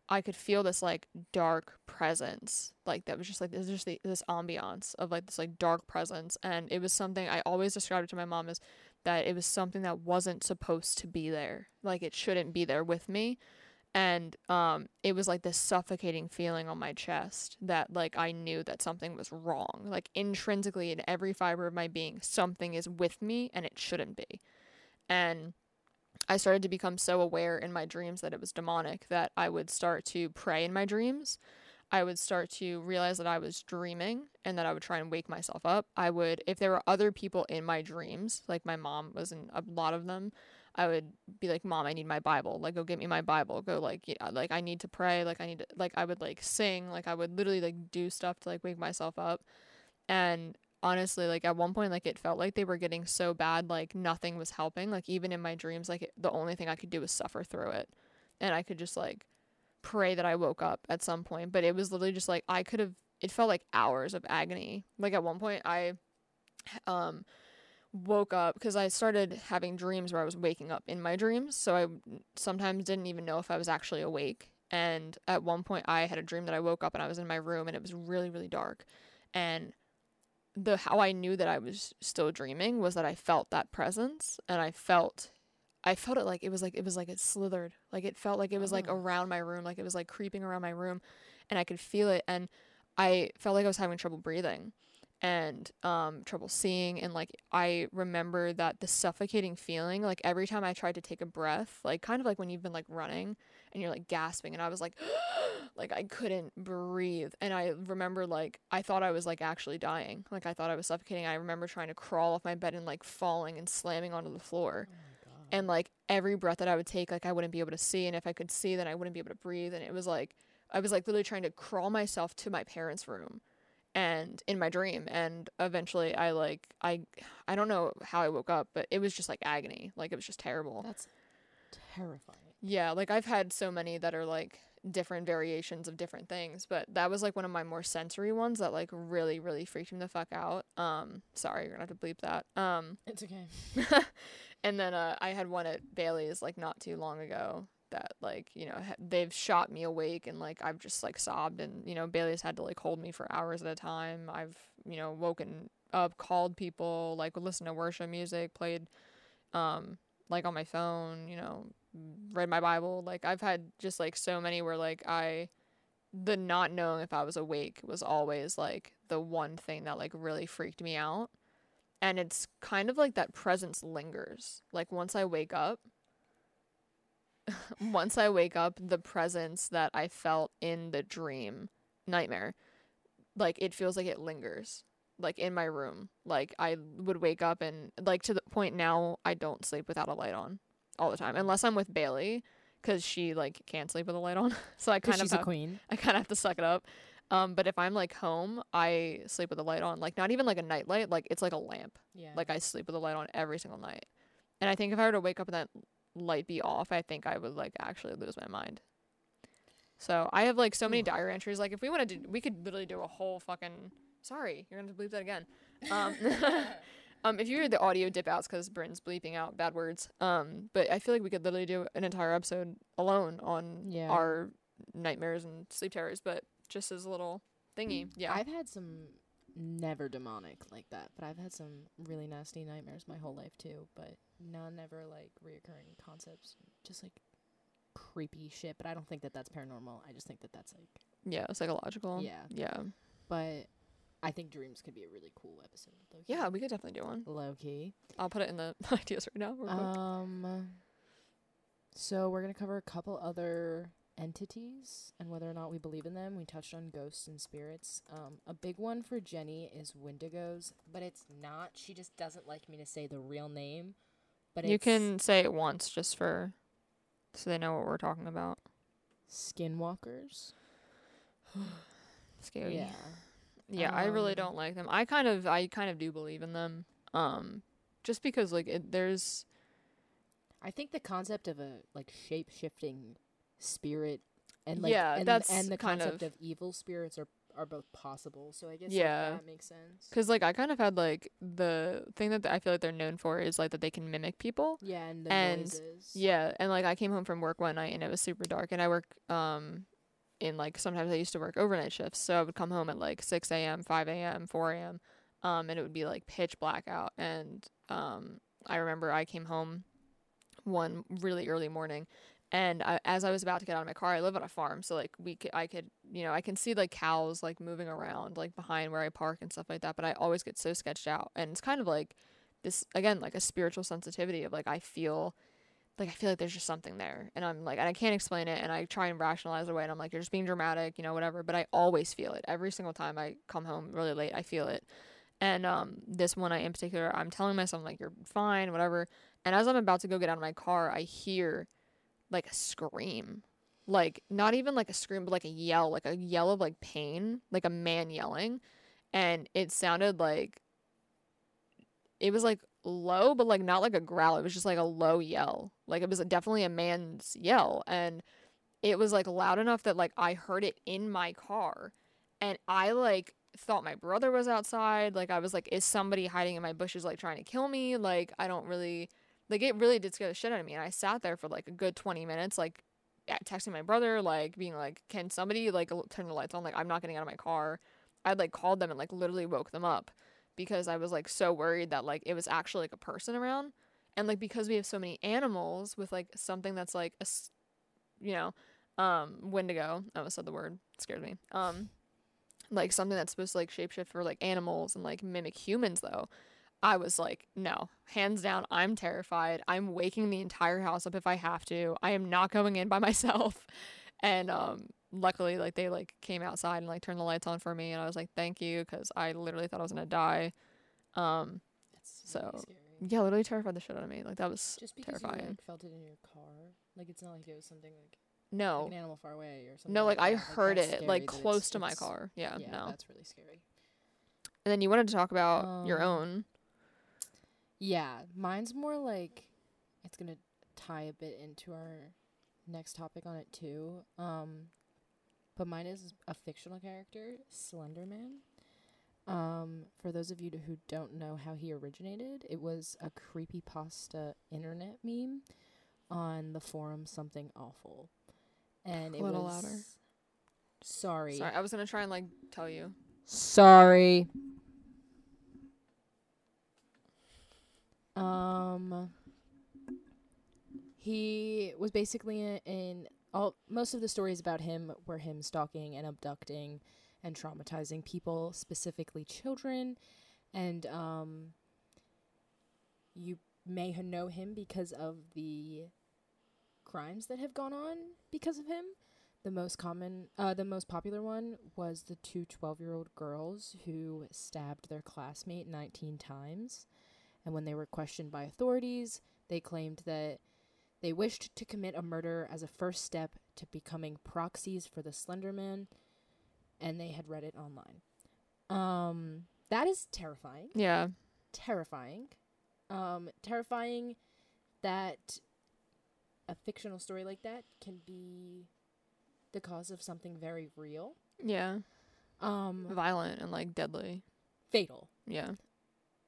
I could feel this like dark presence, like that was just like there's just the, this ambiance of like this like dark presence, and it was something I always described to my mom as that it was something that wasn't supposed to be there, like it shouldn't be there with me, and um it was like this suffocating feeling on my chest that like I knew that something was wrong, like intrinsically in every fiber of my being, something is with me and it shouldn't be, and I started to become so aware in my dreams that it was demonic that I would start to pray in my dreams. I would start to realize that I was dreaming and that I would try and wake myself up. I would, if there were other people in my dreams, like my mom was in a lot of them, I would be like, "Mom, I need my Bible. Like, go get me my Bible. Go like, yeah, uh, like I need to pray. Like, I need to, like, I would like sing. Like, I would literally like do stuff to like wake myself up." And honestly like at one point like it felt like they were getting so bad like nothing was helping like even in my dreams like it, the only thing i could do was suffer through it. And i could just like pray that i woke up at some point but it was literally just like i could have it felt like hours of agony. Like at one point i um woke up because i started having dreams where i was waking up in my dreams so i sometimes didn't even know if i was actually awake. And at one point i had a dream that i woke up and i was in my room and it was really really dark. And the how I knew that I was still dreaming was that I felt that presence and I felt I felt it like it was like it was like it slithered. Like it felt like it was like Oh. around my room, like it was like creeping around my room and I could feel it and I felt like I was having trouble breathing and um trouble seeing and like I remember that the suffocating feeling like every time I tried to take a breath, like kind of like when you've been like running and you're like gasping and I was like (gasps) like I couldn't breathe and I remember like I thought I was like actually dying. Like I thought I was suffocating. I remember trying to crawl off my bed and like falling and slamming onto the floor. Oh and like every breath that I would take like I wouldn't be able to see and if I could see then I wouldn't be able to breathe and it was like I was like literally trying to crawl myself to my parents' room and in my dream and eventually I like I I don't know how I woke up but it was just like agony. Like it was just terrible. That's terrifying. Yeah, like I've had so many that are like different variations of different things, but that was like one of my more sensory ones that like really really freaked me the fuck out. Um sorry, you're going to have to bleep that. Um It's okay. (laughs) and then uh I had one at Bailey's like not too long ago that like, you know, ha- they've shot me awake and like I've just like sobbed and you know, Bailey's had to like hold me for hours at a time. I've, you know, woken up, called people, like listened to worship music, played um like on my phone, you know, read my Bible. Like I've had just like so many where like I the not knowing if I was awake was always like the one thing that like really freaked me out. And it's kind of like that presence lingers. Like once I wake up, (laughs) once I wake up, the presence that I felt in the dream nightmare, like it feels like it lingers like in my room. Like I would wake up and like to the point now I don't sleep without a light on all the time unless I'm with Bailey cuz she like can't sleep with a light on. (laughs) so I kind of she's a have, queen. I kind of have to suck it up. Um but if I'm like home, I sleep with a light on. Like not even like a night light, like it's like a lamp. Yeah. Like I sleep with a light on every single night. And I think if I were to wake up and that light be off, I think I would like actually lose my mind. So I have like so many Ooh. diary entries. Like if we wanted to, we could literally do a whole fucking. Sorry, you're gonna have to bleep that again. Um, (laughs) (laughs) um, if you hear the audio dip outs because Brynn's bleeping out bad words. Um, but I feel like we could literally do an entire episode alone on Yeah. our nightmares and sleep terrors. But just as a little thingy, yeah. I've had some never demonic like that, but I've had some really nasty nightmares my whole life too. But none ever like reoccurring concepts, just like creepy shit. But I don't think that that's paranormal. I just think that that's like yeah, psychological. yeah. Yeah. But I think dreams could be a really cool episode. Low Yeah, we could definitely do one. low key. I'll put it in the (laughs) ideas right now. Um. So we're gonna cover a couple other entities and whether or not we believe in them. We touched on ghosts and spirits. Um, a big one for Jenny is Wendigos, but it's not. She just doesn't like me to say the real name. But you can say it once just for so they know what we're talking about. skinwalkers. (sighs) Scary. Yeah. Yeah, I really Um, don't like them. I kind of I kind of do believe in them. Um just because like it, there's I think the concept of a like shape shifting spirit and like Yeah, and, that's and the concept of- of, evil spirits are are both possible. So I guess Yeah. like, that makes sense. Cause like I kind of had like the thing that I feel like they're known for is like that they can mimic people. Yeah, and the and- noises. Yeah, and like I came home from work one night and it was super dark, and I work um in like sometimes I used to work overnight shifts, so I would come home at like six a.m., five a.m., four a.m. Um, and it would be like pitch black out, and um I remember I came home one really early morning. And I, as I was about to get out of my car, I live on a farm, so like we could, I could, you know, I can see like cows like moving around like behind where I park and stuff like that. But I always get so sketched out, and it's kind of like this again, like a spiritual sensitivity of like I feel like I feel like there's just something there, and I'm like, and I can't explain it, and I try and rationalize away, and I'm like, you're just being dramatic, you know, whatever. But I always feel it every single time I come home really late. I feel it, and um, this one I in particular, I'm telling myself like you're fine, whatever. And as I'm about to go get out of my car, I hear like a scream, like not even like a scream, but like a yell, like a yell of like pain, like a man yelling, and it sounded like it was like low, but like not like a growl. It was just like a low yell. Like it was definitely a man's yell. And it was like loud enough that like I heard it in my car. And I like thought my brother was outside. Like I was like, is somebody hiding in my bushes like trying to kill me? Like I don't really like it really did scare the shit out of me. And I sat there for like a good twenty minutes, like texting my brother, like being like, Can somebody like turn the lights on? Like I'm not getting out of my car. I'd like called them and like literally woke them up because I was like so worried that like it was actually like a person around. And like because we have so many animals with like something that's like a you know, um Wendigo, I almost said the word, it scared me. Um like something that's supposed to like shapeshift for like animals and like mimic humans though. I was like, no, hands down, I'm terrified. I'm waking the entire house up if I have to. I am not going in by (laughs) myself. And um luckily like they like came outside and like turned the lights on for me and I was like, "Thank you" cuz I literally thought I was to die. Um It's So, scary. yeah, literally terrified the shit out of me. Like that was Just because you terrifying. like, felt it in your car, like it's not like it was something like, like no. an animal far away or something. No, like I that. heard it like close to my car. Yeah, Yeah, no. that's really scary. And then you wanted to talk about your Um, own. Yeah, mine's more like it's gonna tie a bit into our next topic on it too. Um, but mine is a fictional character, Slenderman. Um, for those of you who don't know how he originated, it was a creepypasta internet meme on the forum Something Awful, and A it little was. louder. Sorry. Sorry, I was going to try and like tell you. Sorry. Um he was basically in, in all most of the stories about him were him stalking and abducting and traumatizing people, specifically children, and um you may know him because of the crimes that have gone on because of him. The most common, uh, the most popular one was the two 12 year old girls who stabbed their classmate 19 times. And when they were questioned by authorities, they claimed that they wished to commit a murder as a first step to becoming proxies for the Slenderman, and they had read it online. Um, that is terrifying Yeah. terrifying. Um, terrifying that a fictional story like that can be the cause of something very real. Yeah. Um, Violent and like deadly. fatal. Yeah.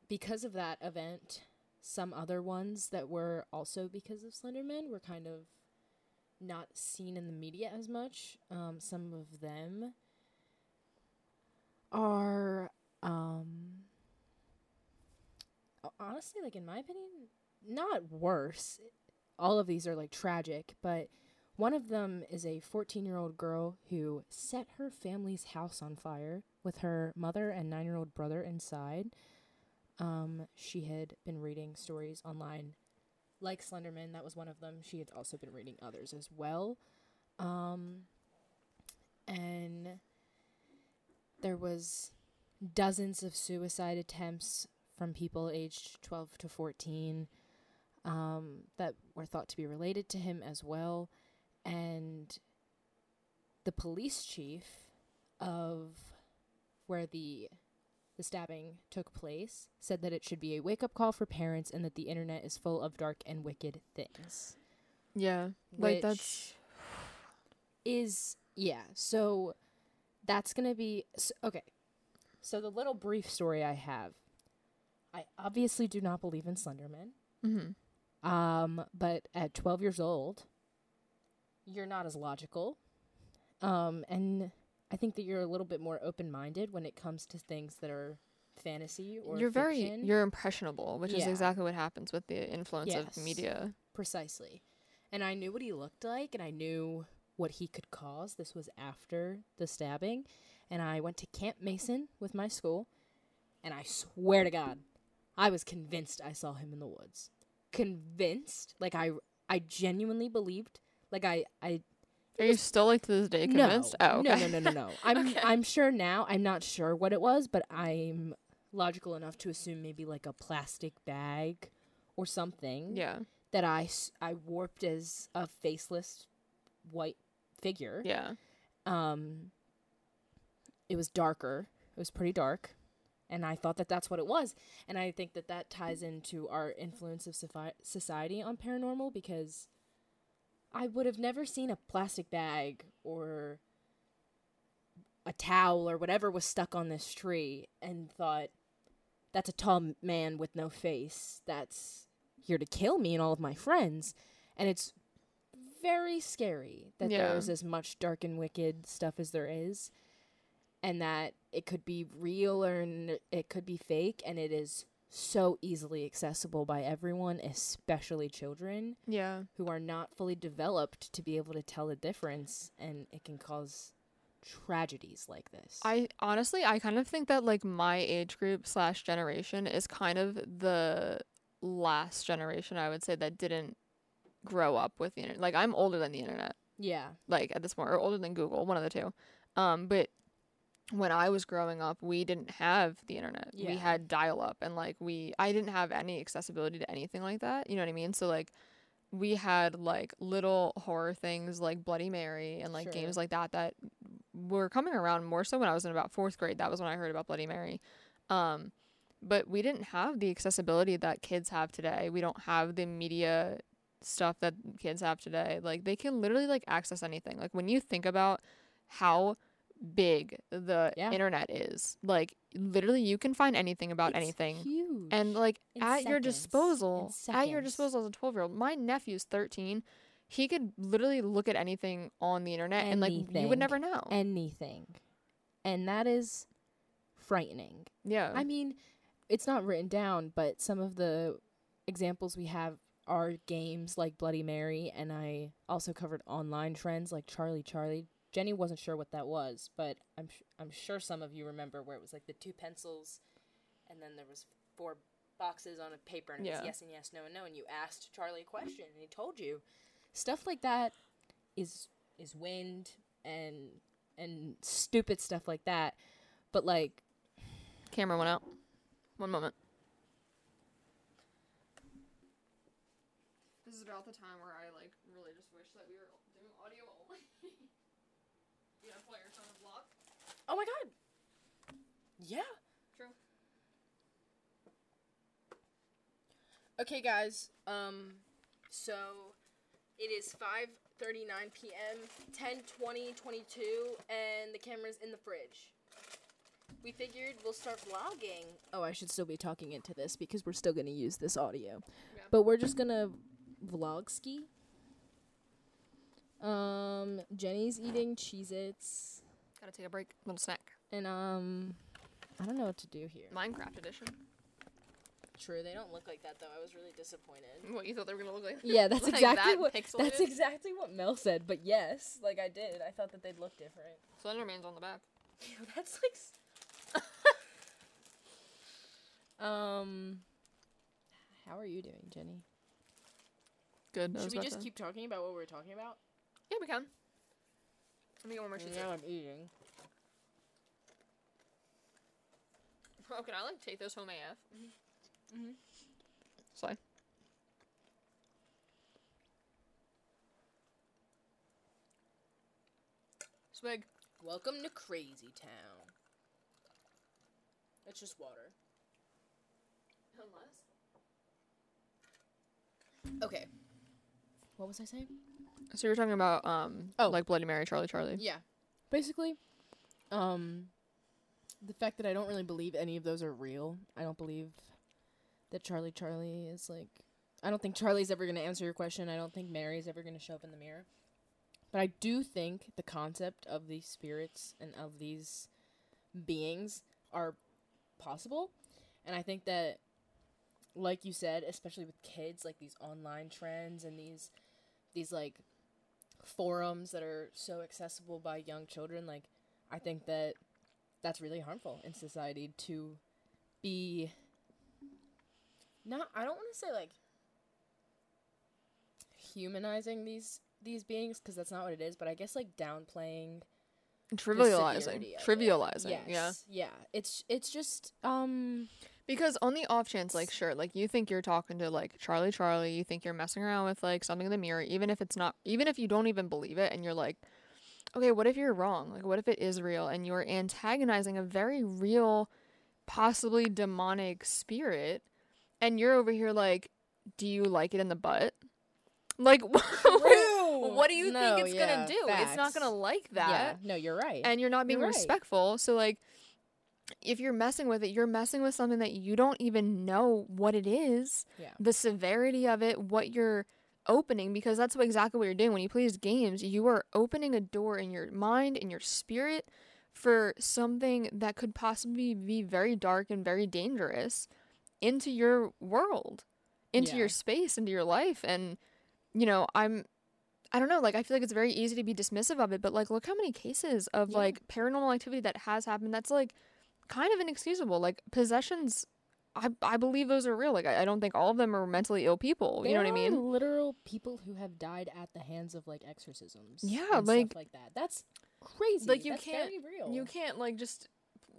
Because of that event, some other ones that were also because of Slenderman were kind of not seen in the media as much. Um, some of them are um honestly like in my opinion not worse all of these are like tragic but one of them is a 14 year old girl who set her family's house on fire with her mother and nine year old brother inside um she had been reading stories online like slenderman that was one of them she had also been reading others as well um and there was dozens of suicide attempts from people aged 12 to 14 um, that were thought to be related to him as well. And the police chief of where the the stabbing took place said that it should be a wake up call for parents and that the internet is full of dark and wicked things. Yeah. Like that's is yeah. So that's gonna be s okay. So the little brief story I have, I obviously do not believe in Slenderman. Mm-hmm. Um, but at 12 years old, you're not as logical. Um, and I think that you're a little bit more open minded when it comes to things that are fantasy or You're very you're impressionable, which is exactly what happens with the influence Yes. of media. precisely. And I knew what he looked like and I knew what he could cause. This was after the stabbing. And I went to Camp Mason with my school. And I swear to God, I was convinced I saw him in the woods. Convinced. Like I I genuinely believed. Like I I Are you still like to this day convinced? No, oh, no, okay. no, no, no, no. (laughs) I'm Okay. I'm sure now. I'm not sure what it was, but I'm logical enough to assume maybe like a plastic bag or something yeah, that I I warped as a faceless white figure. yeah, Um, it was darker. It was pretty dark, and I thought that that's what it was. And I think that that ties into our influence of soci- society on paranormal because I would have never seen a plastic bag or a towel or whatever was stuck on this tree and thought that's a tall man with no face that's here to kill me and all of my friends and it's very scary that Yeah. there's as much dark and wicked stuff as there is and that it could be real or n- it could be fake and it is so easily accessible by everyone especially children yeah. who are not fully developed to be able to tell the difference and it can cause tragedies like this I honestly, I kind of think that like my age group slash generation is kind of the last generation I would say that didn't grow up with the internet. Like I'm older than the internet, yeah like at this point, or older than Google, one of the two. Um, but when I was growing up, we didn't have the internet. We had dial up, and like we, I didn't have any accessibility to anything like that. You know what I mean? So like. We had like little horror things like Bloody Mary and like Sure. games like that that were coming around more so when I was in about fourth grade. That was when I heard about Bloody Mary. Um, but we didn't have the accessibility that kids have today. We don't have the media stuff that kids have today. Like they can literally like access anything. Like when you think about how big the Yeah. internet is, like literally you can find anything about It's anything. huge And like In at your seconds. In disposal, at your disposal as a 12 year old. My nephew's 13. He could literally look at anything on the internet and like you would never know. anything and that is frightening yeah. I mean, it's not written down, but some of the examples we have are games like Bloody Mary, and I also covered online trends like Charlie Charlie. Jenny wasn't sure what that was, but I'm sh- I'm sure some of you remember where it was like the two pencils, and then there was four boxes on a paper, and it Yeah. was yes and yes, no and no, and you asked Charlie a question, and he told you. Stuff like that is is wind and and stupid stuff like that, but like Camera went out. One moment. This is about the time where I like really just wish that we were doing audio only. you gonna play your phone block? Oh my god. Yeah. True. Okay, guys. Um so it is 5:39 p.m. 10:20 22 and the camera's in the fridge. We figured we'll start vlogging. Oh, I should still be talking into this because we're still going to use this audio. Yeah. But we're just going to vlog ski. Um Jenny's eating Cheez-Its Gotta take a break. Little snack. and um I don't know what to do here. Minecraft edition. True, they don't look like that though. I was really disappointed. What you thought they were gonna look like? Yeah, that's (laughs) Like exactly that what pixelated? that's exactly what Mel said. But yes, like I did. I thought that they'd look different. Slenderman's on the back. (laughs) that's like. (laughs) um, how are you doing, Jenny? Good. Should we just to- keep talking about what we were talking about? Yeah, we can. Let me get one more mm, cheese. Now I'm eating. (laughs) Oh, can I like take this home AF? Mhm. Mm-hmm. Mm-hmm. Mm-hmm. Slide. Swig. Welcome to Crazy Town. It's just water. Unless. Okay. What was I saying? So you're talking about um Oh. like Bloody Mary, Charlie, Charlie. Yeah. Basically, um, the fact that I don't really believe any of those are real. I don't believe that Charlie Charlie is like. I don't think Charlie's ever going to answer your question. I don't think Mary's ever going to show up in the mirror. But I do think the concept of these spirits and of these beings are possible. And I think that, like you said, especially with kids, like these online trends and these, these like forums that are so accessible by young children like i think that that's really harmful in society to be not i don't want to say like humanizing these these beings because that's not what it is but i guess like downplaying Trivializing. Trivializing. yes, Yeah. yeah it's it's just um Because on the off chance, like, sure, like you think you're talking to like Charlie Charlie, you think you're messing around with like something in the mirror, even if it's not, even if you don't even believe it, and you're like, okay, what if you're wrong? Like, what if it is real and you're antagonizing a very real, possibly demonic spirit, and you're over here like, do you like it in the butt? Like, (laughs) what do you No, think it's yeah, gonna do? It's not gonna like that yeah no you're right and you're not being You're right. respectful. So like if you're messing with it, you're messing with something that you don't even know what it is, yeah the severity of it, what you're opening because that's what exactly what you're doing when you play these games. You are opening a door in your mind and your spirit for something that could possibly be very dark and very dangerous into your world, into Yeah. your space, into your life and you know, I'm I don't know, like I feel like it's very easy to be dismissive of it, but like look how many cases of Yeah. like paranormal activity that has happened that's like kind of inexcusable. Like possessions I I believe those are real. Like I, I don't think all of them are mentally ill people. you know what I mean? Literal people who have died at the hands of like exorcisms. Yeah, like- stuff like that. That's crazy. Like, you That's can't-. You can't like just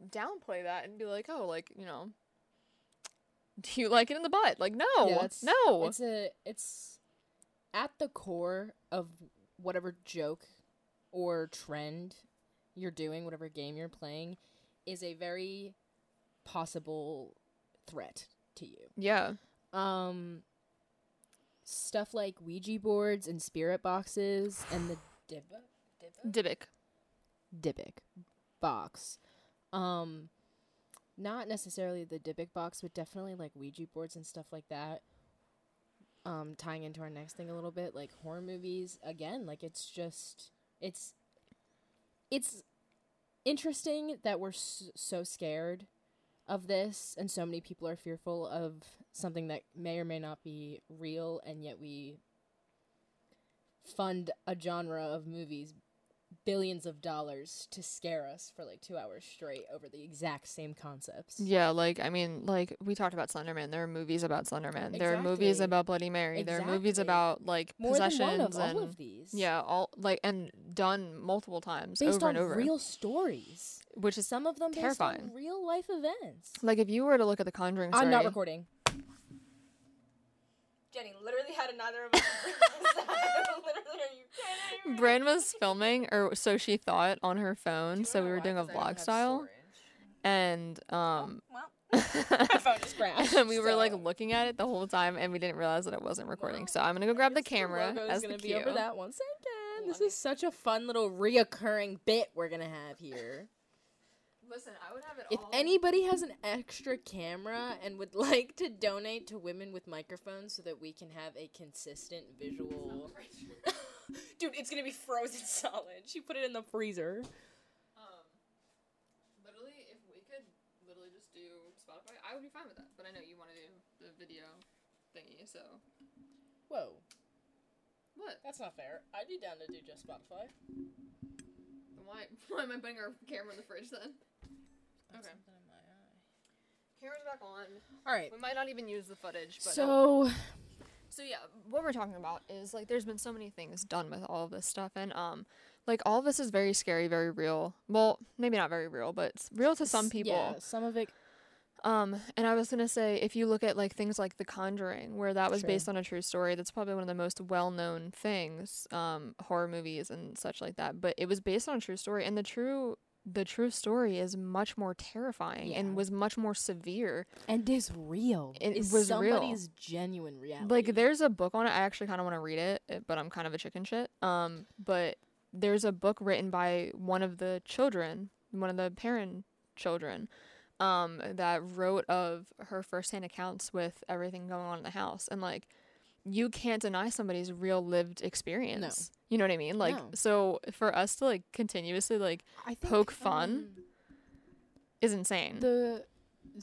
downplay that and be like, oh, like you know, (laughs) do you like it in the butt? Like no, Yeah, it's- no. It's a. It's at the core of whatever joke or trend you're doing, whatever game you're playing, is a very possible threat to you. yeah, Um, stuff like Ouija boards and spirit boxes and the? Dybbuk. Dybbuk box. Um, not necessarily the Dybbuk box, but definitely like Ouija boards and stuff like that. Um, tying into our next thing a little bit, like horror movies. Again, like it's just it's it's interesting that we're so scared of this, and so many people are fearful of something that may or may not be real, and yet we fund a genre of movies billions of dollars to scare us for like two hours straight over the exact same concepts. Yeah, like I mean, like we talked about Slenderman. There are movies about Slenderman. There are movies about Bloody Mary. There are movies about like More possessions and all of these. yeah, all like and done multiple times Based over on and over, real stories. which is Some of them terrifying. real life events. like if you were to look at the Conjuring story, I'm not recording. Jenny literally had another of us. (laughs) literally, are you kidding? Brynn was filming, or so she thought, on her phone. So we were doing a vlog style, and um, (laughs) Well, my phone just crashed. and (laughs) we were like looking at it the whole time, and we didn't realize that it wasn't recording. So I'm gonna go grab the camera logo's as gonna the be cue. over that one second. This is such a fun little reoccurring bit we're gonna have here. Listen, I would have it If anybody has an extra camera and would (laughs) like to donate to women with microphones so that we can have a consistent visual. (laughs) Dude, it's gonna be frozen (laughs) solid. She put it in the freezer. Um, literally, if we could literally just do Spotify, I would be fine with that. But I know you want to do the video thingy, so Whoa, what? that's not fair. I'd be down to do just Spotify. Why? Why am I putting our camera in the fridge then? Okay. Camera's back on. All right. We might not even use the footage, but So (sighs) So yeah, what we're talking about is like there's been so many things done with all of this stuff and um like all of this is very scary, very real. Well, maybe not very real, but it's real to some people. yeah, some of it. Um and I was going to say if you look at like things like The Conjuring where that was Sure. based on a true story, that's probably one of the most well-known things um horror movies and such like that, but it was based on a true story and the true the true story is much more terrifying Yeah. and was much more severe. and is real. It is was real. somebody's genuine reality. Like there's a book on it. I actually kind of want to read it, uh, but I'm kind of a chicken shit. Um, but there's a book written by one of the children, one of the parent children, um, that wrote of her firsthand accounts with everything going on in the house, and like, you can't deny somebody's real lived experience. You know what I mean? Like, No. so for us to like continuously like think, poke fun. um, is insane. the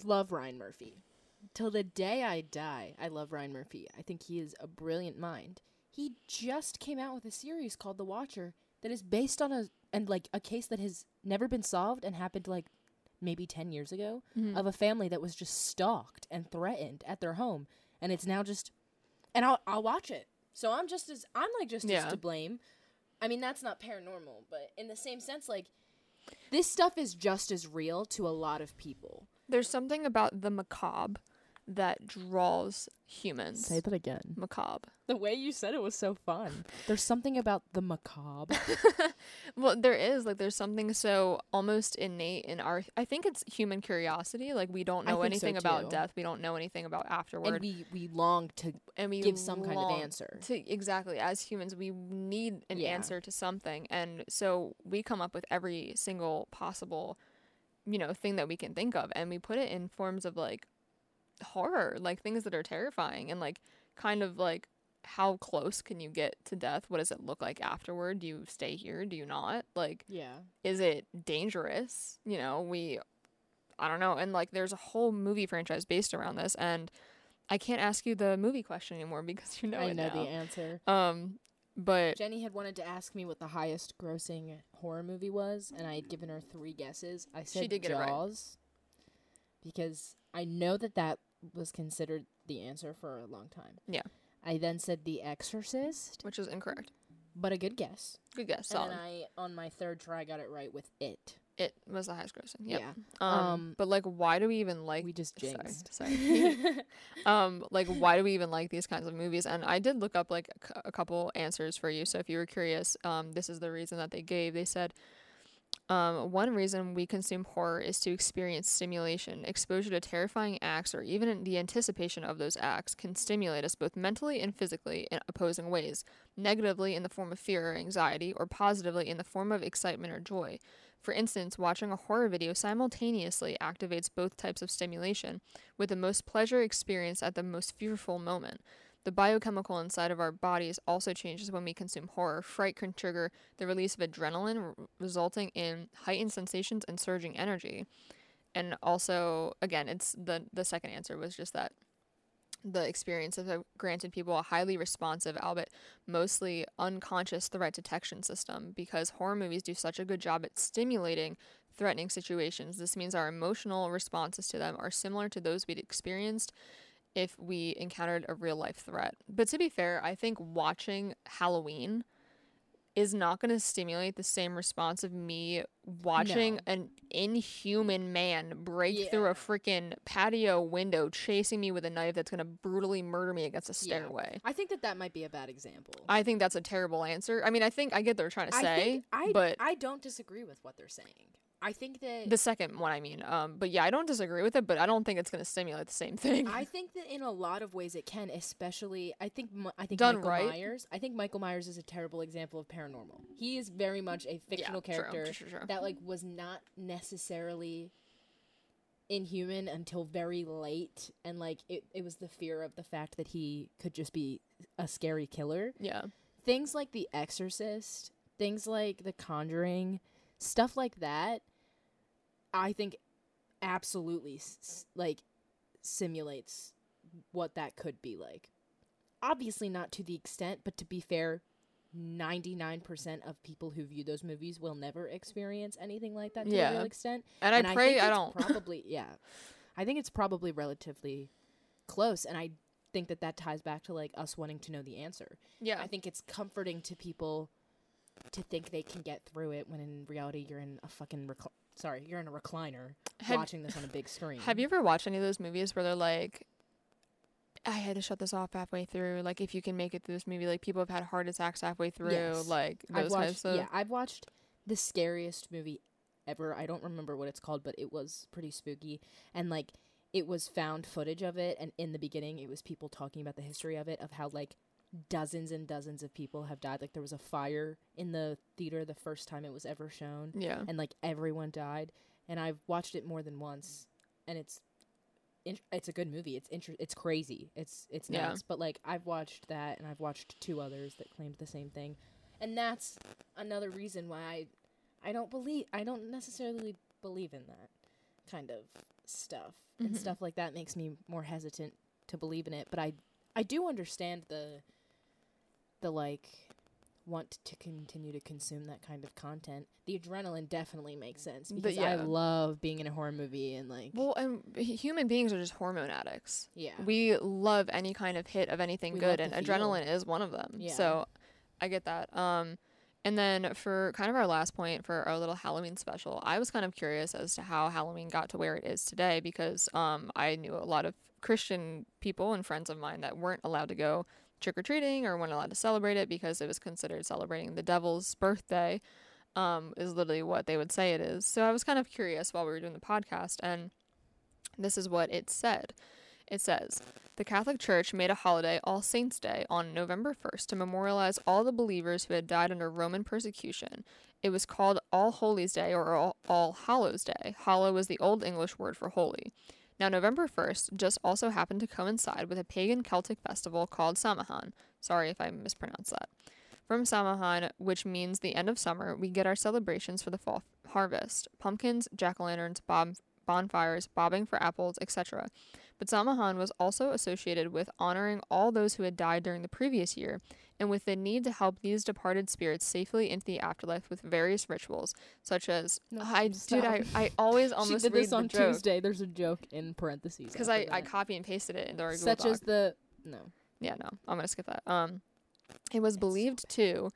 love Ryan Murphy. Till the day I die, I love Ryan Murphy. I think he is a brilliant mind. He just came out with a series called The Watcher that is based on a and like a case that has never been solved and happened like maybe 10 years ago Mhm. of a family that was just stalked and threatened at their home and it's now just and I'll I'll watch it. So I'm just as I'm like just Yeah. as to blame. I mean that's not paranormal, but in the same sense like this stuff is just as real to a lot of people. There's something about the macabre that draws humans. Say that again. Macabre. (laughs) The way you said it was so fun. There's something about the macabre. (laughs) Well, there is like there's something so almost innate in our. I think it's human curiosity. Like we don't know think so, anything about death. We don't know anything about afterward. and we, we long to and we give some kind of answer. to exactly as humans we need an Yeah. answer to something and so we come up with every single possible you know thing that we can think of and we put it in forms of like horror like things that are terrifying and like kind of like how close can you get to death what does it look like afterward do you stay here do you not like Yeah. is it dangerous you know we i don't know and like there's a whole movie franchise based around this and i can't ask you the movie question anymore (laughs) because you know I know now. the answer. um but Jenny had wanted to ask me what the highest grossing horror movie was, and I had given her three guesses. I said did get it right. Jaws because I know that that was considered the answer for a long time. Yeah. I then said The Exorcist, which is incorrect but a good guess. good guess solid And then I, on my third try, got it right with It. it was the highest grossing yep. Yeah. um, Um, but like why do we even like we just jinxed. sorry. (laughs) um like why do we even like these kinds of movies and i did look up like a, cou- a couple answers for you so if you were curious um this is the reason that they gave they said um, one reason we consume horror is to experience stimulation. Exposure to terrifying acts or even the anticipation of those acts can stimulate us both mentally and physically in opposing ways, negatively in the form of fear or anxiety, or positively in the form of excitement or joy. For instance, watching a horror video simultaneously activates both types of stimulation, with the most pleasure experienced at the most fearful moment. The biochemical inside of our bodies also changes when we consume horror. Fright can trigger the release of adrenaline, r- resulting in heightened sensations and surging energy. And also, again, it's the the second answer was just that the experiences have uh, granted people a highly responsive, albeit mostly unconscious threat detection system because horror movies do such a good job at stimulating threatening situations. This means our emotional responses to them are similar to those we'd experienced if we encountered a real life threat. But to be fair, I think watching Halloween is not going to stimulate the same response of me watching No. an inhuman man break through a freaking patio window chasing me with a knife that's going to brutally murder me against a Yeah. stairway. I think that that might be a bad example. I think that's a terrible answer. I mean, I think I get what they're trying to I say, think I, but I don't disagree with what they're saying. I think that the second one, I mean, um, but yeah, I don't disagree with it, but I don't think it's going to stimulate the same thing. I think that in a lot of ways it can, especially I think I think Done Michael right. Myers. I think Michael Myers is a terrible example of paranormal. He is very much a fictional true, character true, true, true. that like was not necessarily inhuman until very late and like it, it was the fear of the fact that he could just be a scary killer. yeah, Things like The Exorcist, things like The Conjuring, stuff like that I think absolutely like simulates what that could be like. Obviously not to the extent, but to be fair, 99% of people who view those movies will never experience anything like that to Yeah. a real extent. and, I pray think I, don't. (laughs) Probably, yeah. I think it's probably relatively close, and I think that that ties back to like us wanting to know the answer. yeah, I think it's comforting to people to think they can get through it when in reality you're in a fucking recl- sorry, you're in a recliner Have- watching this on a big screen. Have you ever watched any of those movies where they're like, I had to shut this off halfway through. Like, if you can make it through this movie, like people have had heart attacks halfway through. Yes. Like I've those watched, types of. yeah, I've watched the scariest movie ever. I don't remember what it's called, but it was pretty spooky. And like it was found footage of it and in the beginning it was people talking about the history of it of how like dozens and dozens of people have died. Like there was a fire in the theater the first time it was ever shown Yeah. and like everyone died. And I've watched it more than once and it's it's a good movie. It's inter- it's crazy. It's it's Yeah. nuts. But like I've watched that and I've watched two others that claimed the same thing. And that's another reason why I I don't believe I don't necessarily believe in that kind of stuff. And Mhm. stuff like that makes me more hesitant to believe in it, but I I do understand the the like want to continue to consume that kind of content. The adrenaline definitely makes sense because I yeah. love being in a horror movie and like Well, and human beings are just hormone addicts. yeah. We love any kind of hit of anything We good, and the feel. adrenaline is one of them. Yeah. So I get that. Um, and then for kind of our last point for our little Halloween special, I was kind of curious as to how Halloween got to where it is today because um, I knew a lot of Christian people and friends of mine that weren't allowed to go trick or treating or weren't allowed to celebrate it because it was considered celebrating the devil's birthday. Um, is literally what they would say it is. So I was kind of curious while we were doing the podcast, and this is what it said. It says, the Catholic Church made a holiday, All Saints' Day, on November 1st to memorialize all the believers who had died under Roman persecution. It was called All Holy's Day or All, all Hallows' Day. Hallow was the Old English word for holy. Now, November 1st just also happened to coincide with a pagan Celtic festival called Samhain. Sorry if I mispronounced that. From Samhain, which means the end of summer, we get our celebrations for the fall harvest pumpkins, jack o' lanterns, bob- bonfires, bobbing for apples, etc. But Samhain was also associated with honoring all those who had died during the previous year and with the need to help these departed spirits safely into the afterlife with various rituals, such as No, I stop. dude, I, I (laughs) always almost she did this on Tuesday. There's a joke in parentheses because I, I copy and pasted it into our Google such Doc. as the no. Yeah, no, I'm gonna skip that. Um, it was It's- believed too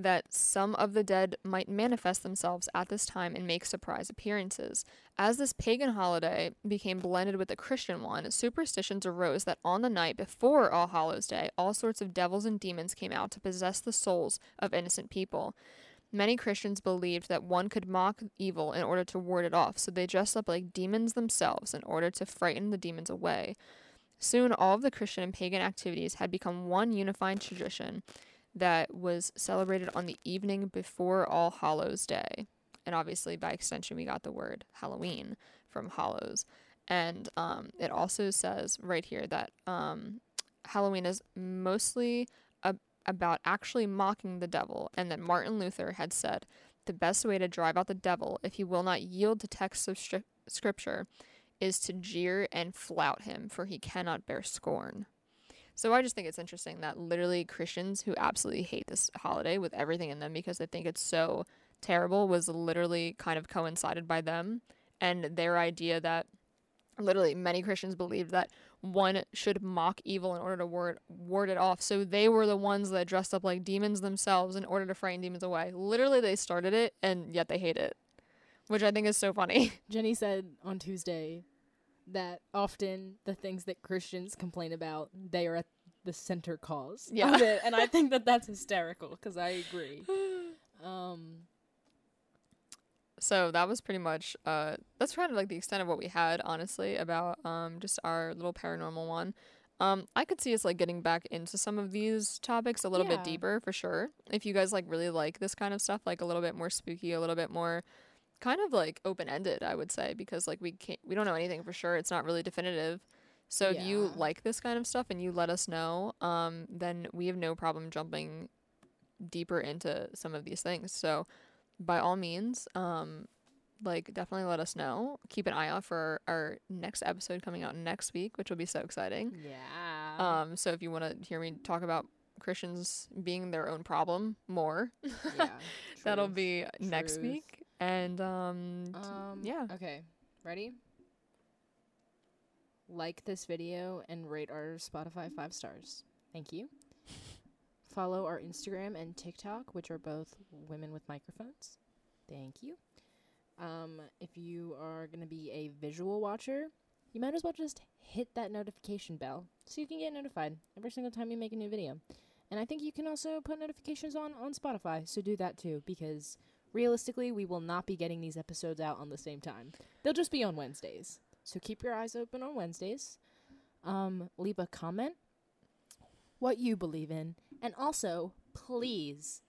that some of the dead might manifest themselves at this time and make surprise appearances. As this pagan holiday became blended with the Christian one, superstitions arose that on the night before All Hallows Day, all sorts of devils and demons came out to possess the souls of innocent people. Many Christians believed that one could mock evil in order to ward it off, so they dressed up like demons themselves in order to frighten the demons away. Soon, all of the Christian and pagan activities had become one unifying tradition that was celebrated on the evening before All Hallows Day. And obviously, by extension, we got the word Halloween from Hallows. And um, it also says right here that um, Halloween is mostly a- about actually mocking the devil, and that Martin Luther had said the best way to drive out the devil, if he will not yield to texts of stri- scripture, is to jeer and flout him, for he cannot bear scorn. So I just think it's interesting that literally Christians who absolutely hate this holiday with everything in them because they think it's so terrible was literally kind of coincided by them and their idea that literally many Christians believed that one should mock evil in order to ward ward it off. So they were the ones that dressed up like demons themselves in order to frighten demons away. Literally they started it and yet they hate it. Which I think is so funny. (laughs) Jenny said on Tuesday that often the things that Christians complain about, they are at the center cause Yeah. of it, and I think that that's hysterical because I agree. (sighs) Um, so that was pretty much uh that's kind of like the extent of what we had honestly about um just our little paranormal one um i could see us like getting back into some of these topics a little Yeah. bit deeper for sure if you guys like really like this kind of stuff like a little bit more spooky a little bit more kind of like open-ended i would say because like we can't we don't know anything for sure it's not really definitive so if you like this kind of stuff and you let us know um then we have no problem jumping deeper into some of these things so by all means, um, like definitely let us know. Keep an eye out for our next episode coming out next week, which will be so exciting. yeah. Um, so if you want to hear me talk about Christians being their own problem more, (laughs) yeah. (laughs) that'll truth. be next week. And um, Um, yeah, Okay. Ready? Like this video and rate our Spotify five stars. Thank you. (laughs) Follow our Instagram and TikTok, which are both women with microphones. Thank you. Um, if you are going to be a visual watcher, you might as well just hit that notification bell so you can get notified every single time we make a new video. And I think you can also put notifications on on Spotify, so do that too because realistically, we will not be getting these episodes out on the same time. They'll just be on Wednesdays. So keep your eyes open on Wednesdays. Um, leave a comment what you believe in, and also, please,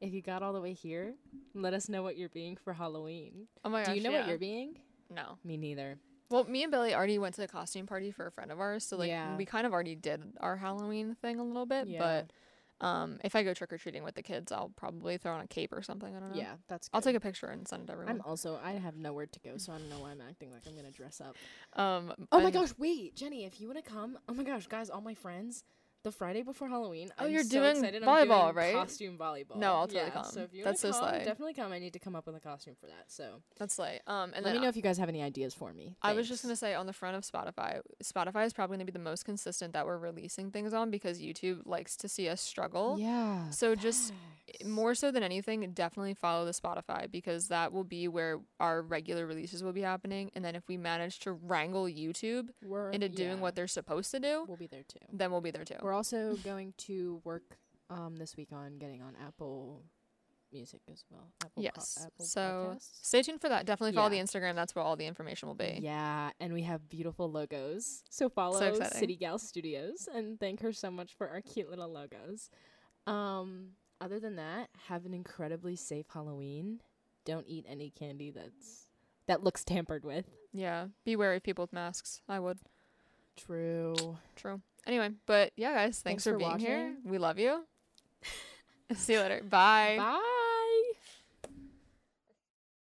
if you got all the way here, let us know what you're being for Halloween. Oh my gosh. Do you know yeah. what you're being? No. Me neither. Well, me and Billy already went to the costume party for a friend of ours, so like Yeah. we kind of already did our Halloween thing a little bit. Yeah. But um, if I go trick or treating with the kids, I'll probably throw on a cape or something. I don't know. Yeah, that's. I'll take a picture and send it to everyone. I'm also. I have nowhere to go, so I don't know why I'm acting like I'm gonna dress up. um. Oh my gosh! Wait, Jenny, if you wanna come, oh my gosh, guys, all my friends, the Friday before Halloween. Oh, I'm you're so doing volleyball, doing right? Costume volleyball. No, I'll totally yeah, come. So if you That's so come, slay. definitely come. I need to come up with a costume for that. So That's like um. And let me know if you guys have any ideas for me. I was just gonna say on the front of Spotify, Spotify is probably gonna be the most consistent that we're releasing things on because YouTube likes to see us struggle. Yeah. So just more so than anything, definitely follow the Spotify because that will be where our regular releases will be happening. And then if we manage to wrangle YouTube We're into doing yeah, what they're supposed to do, we'll be there too. then we'll be there too. We're also going to work um this week on getting on Apple Music as well. Apple po- Yes. Apple So Podcasts. stay tuned for that. Definitely follow Yeah. the Instagram. That's where all the information will be. Yeah, and we have beautiful logos. So follow exciting. City Gal Studios and thank her so much for our cute little logos. Um, other than that, have an incredibly safe Halloween. Don't eat any candy that's that looks tampered with. Yeah. Be wary of people with masks. I would. True. True. Anyway, but yeah, guys, thanks, Thanks for, for being here. We love you. (laughs) (laughs) See you later. Bye. Bye.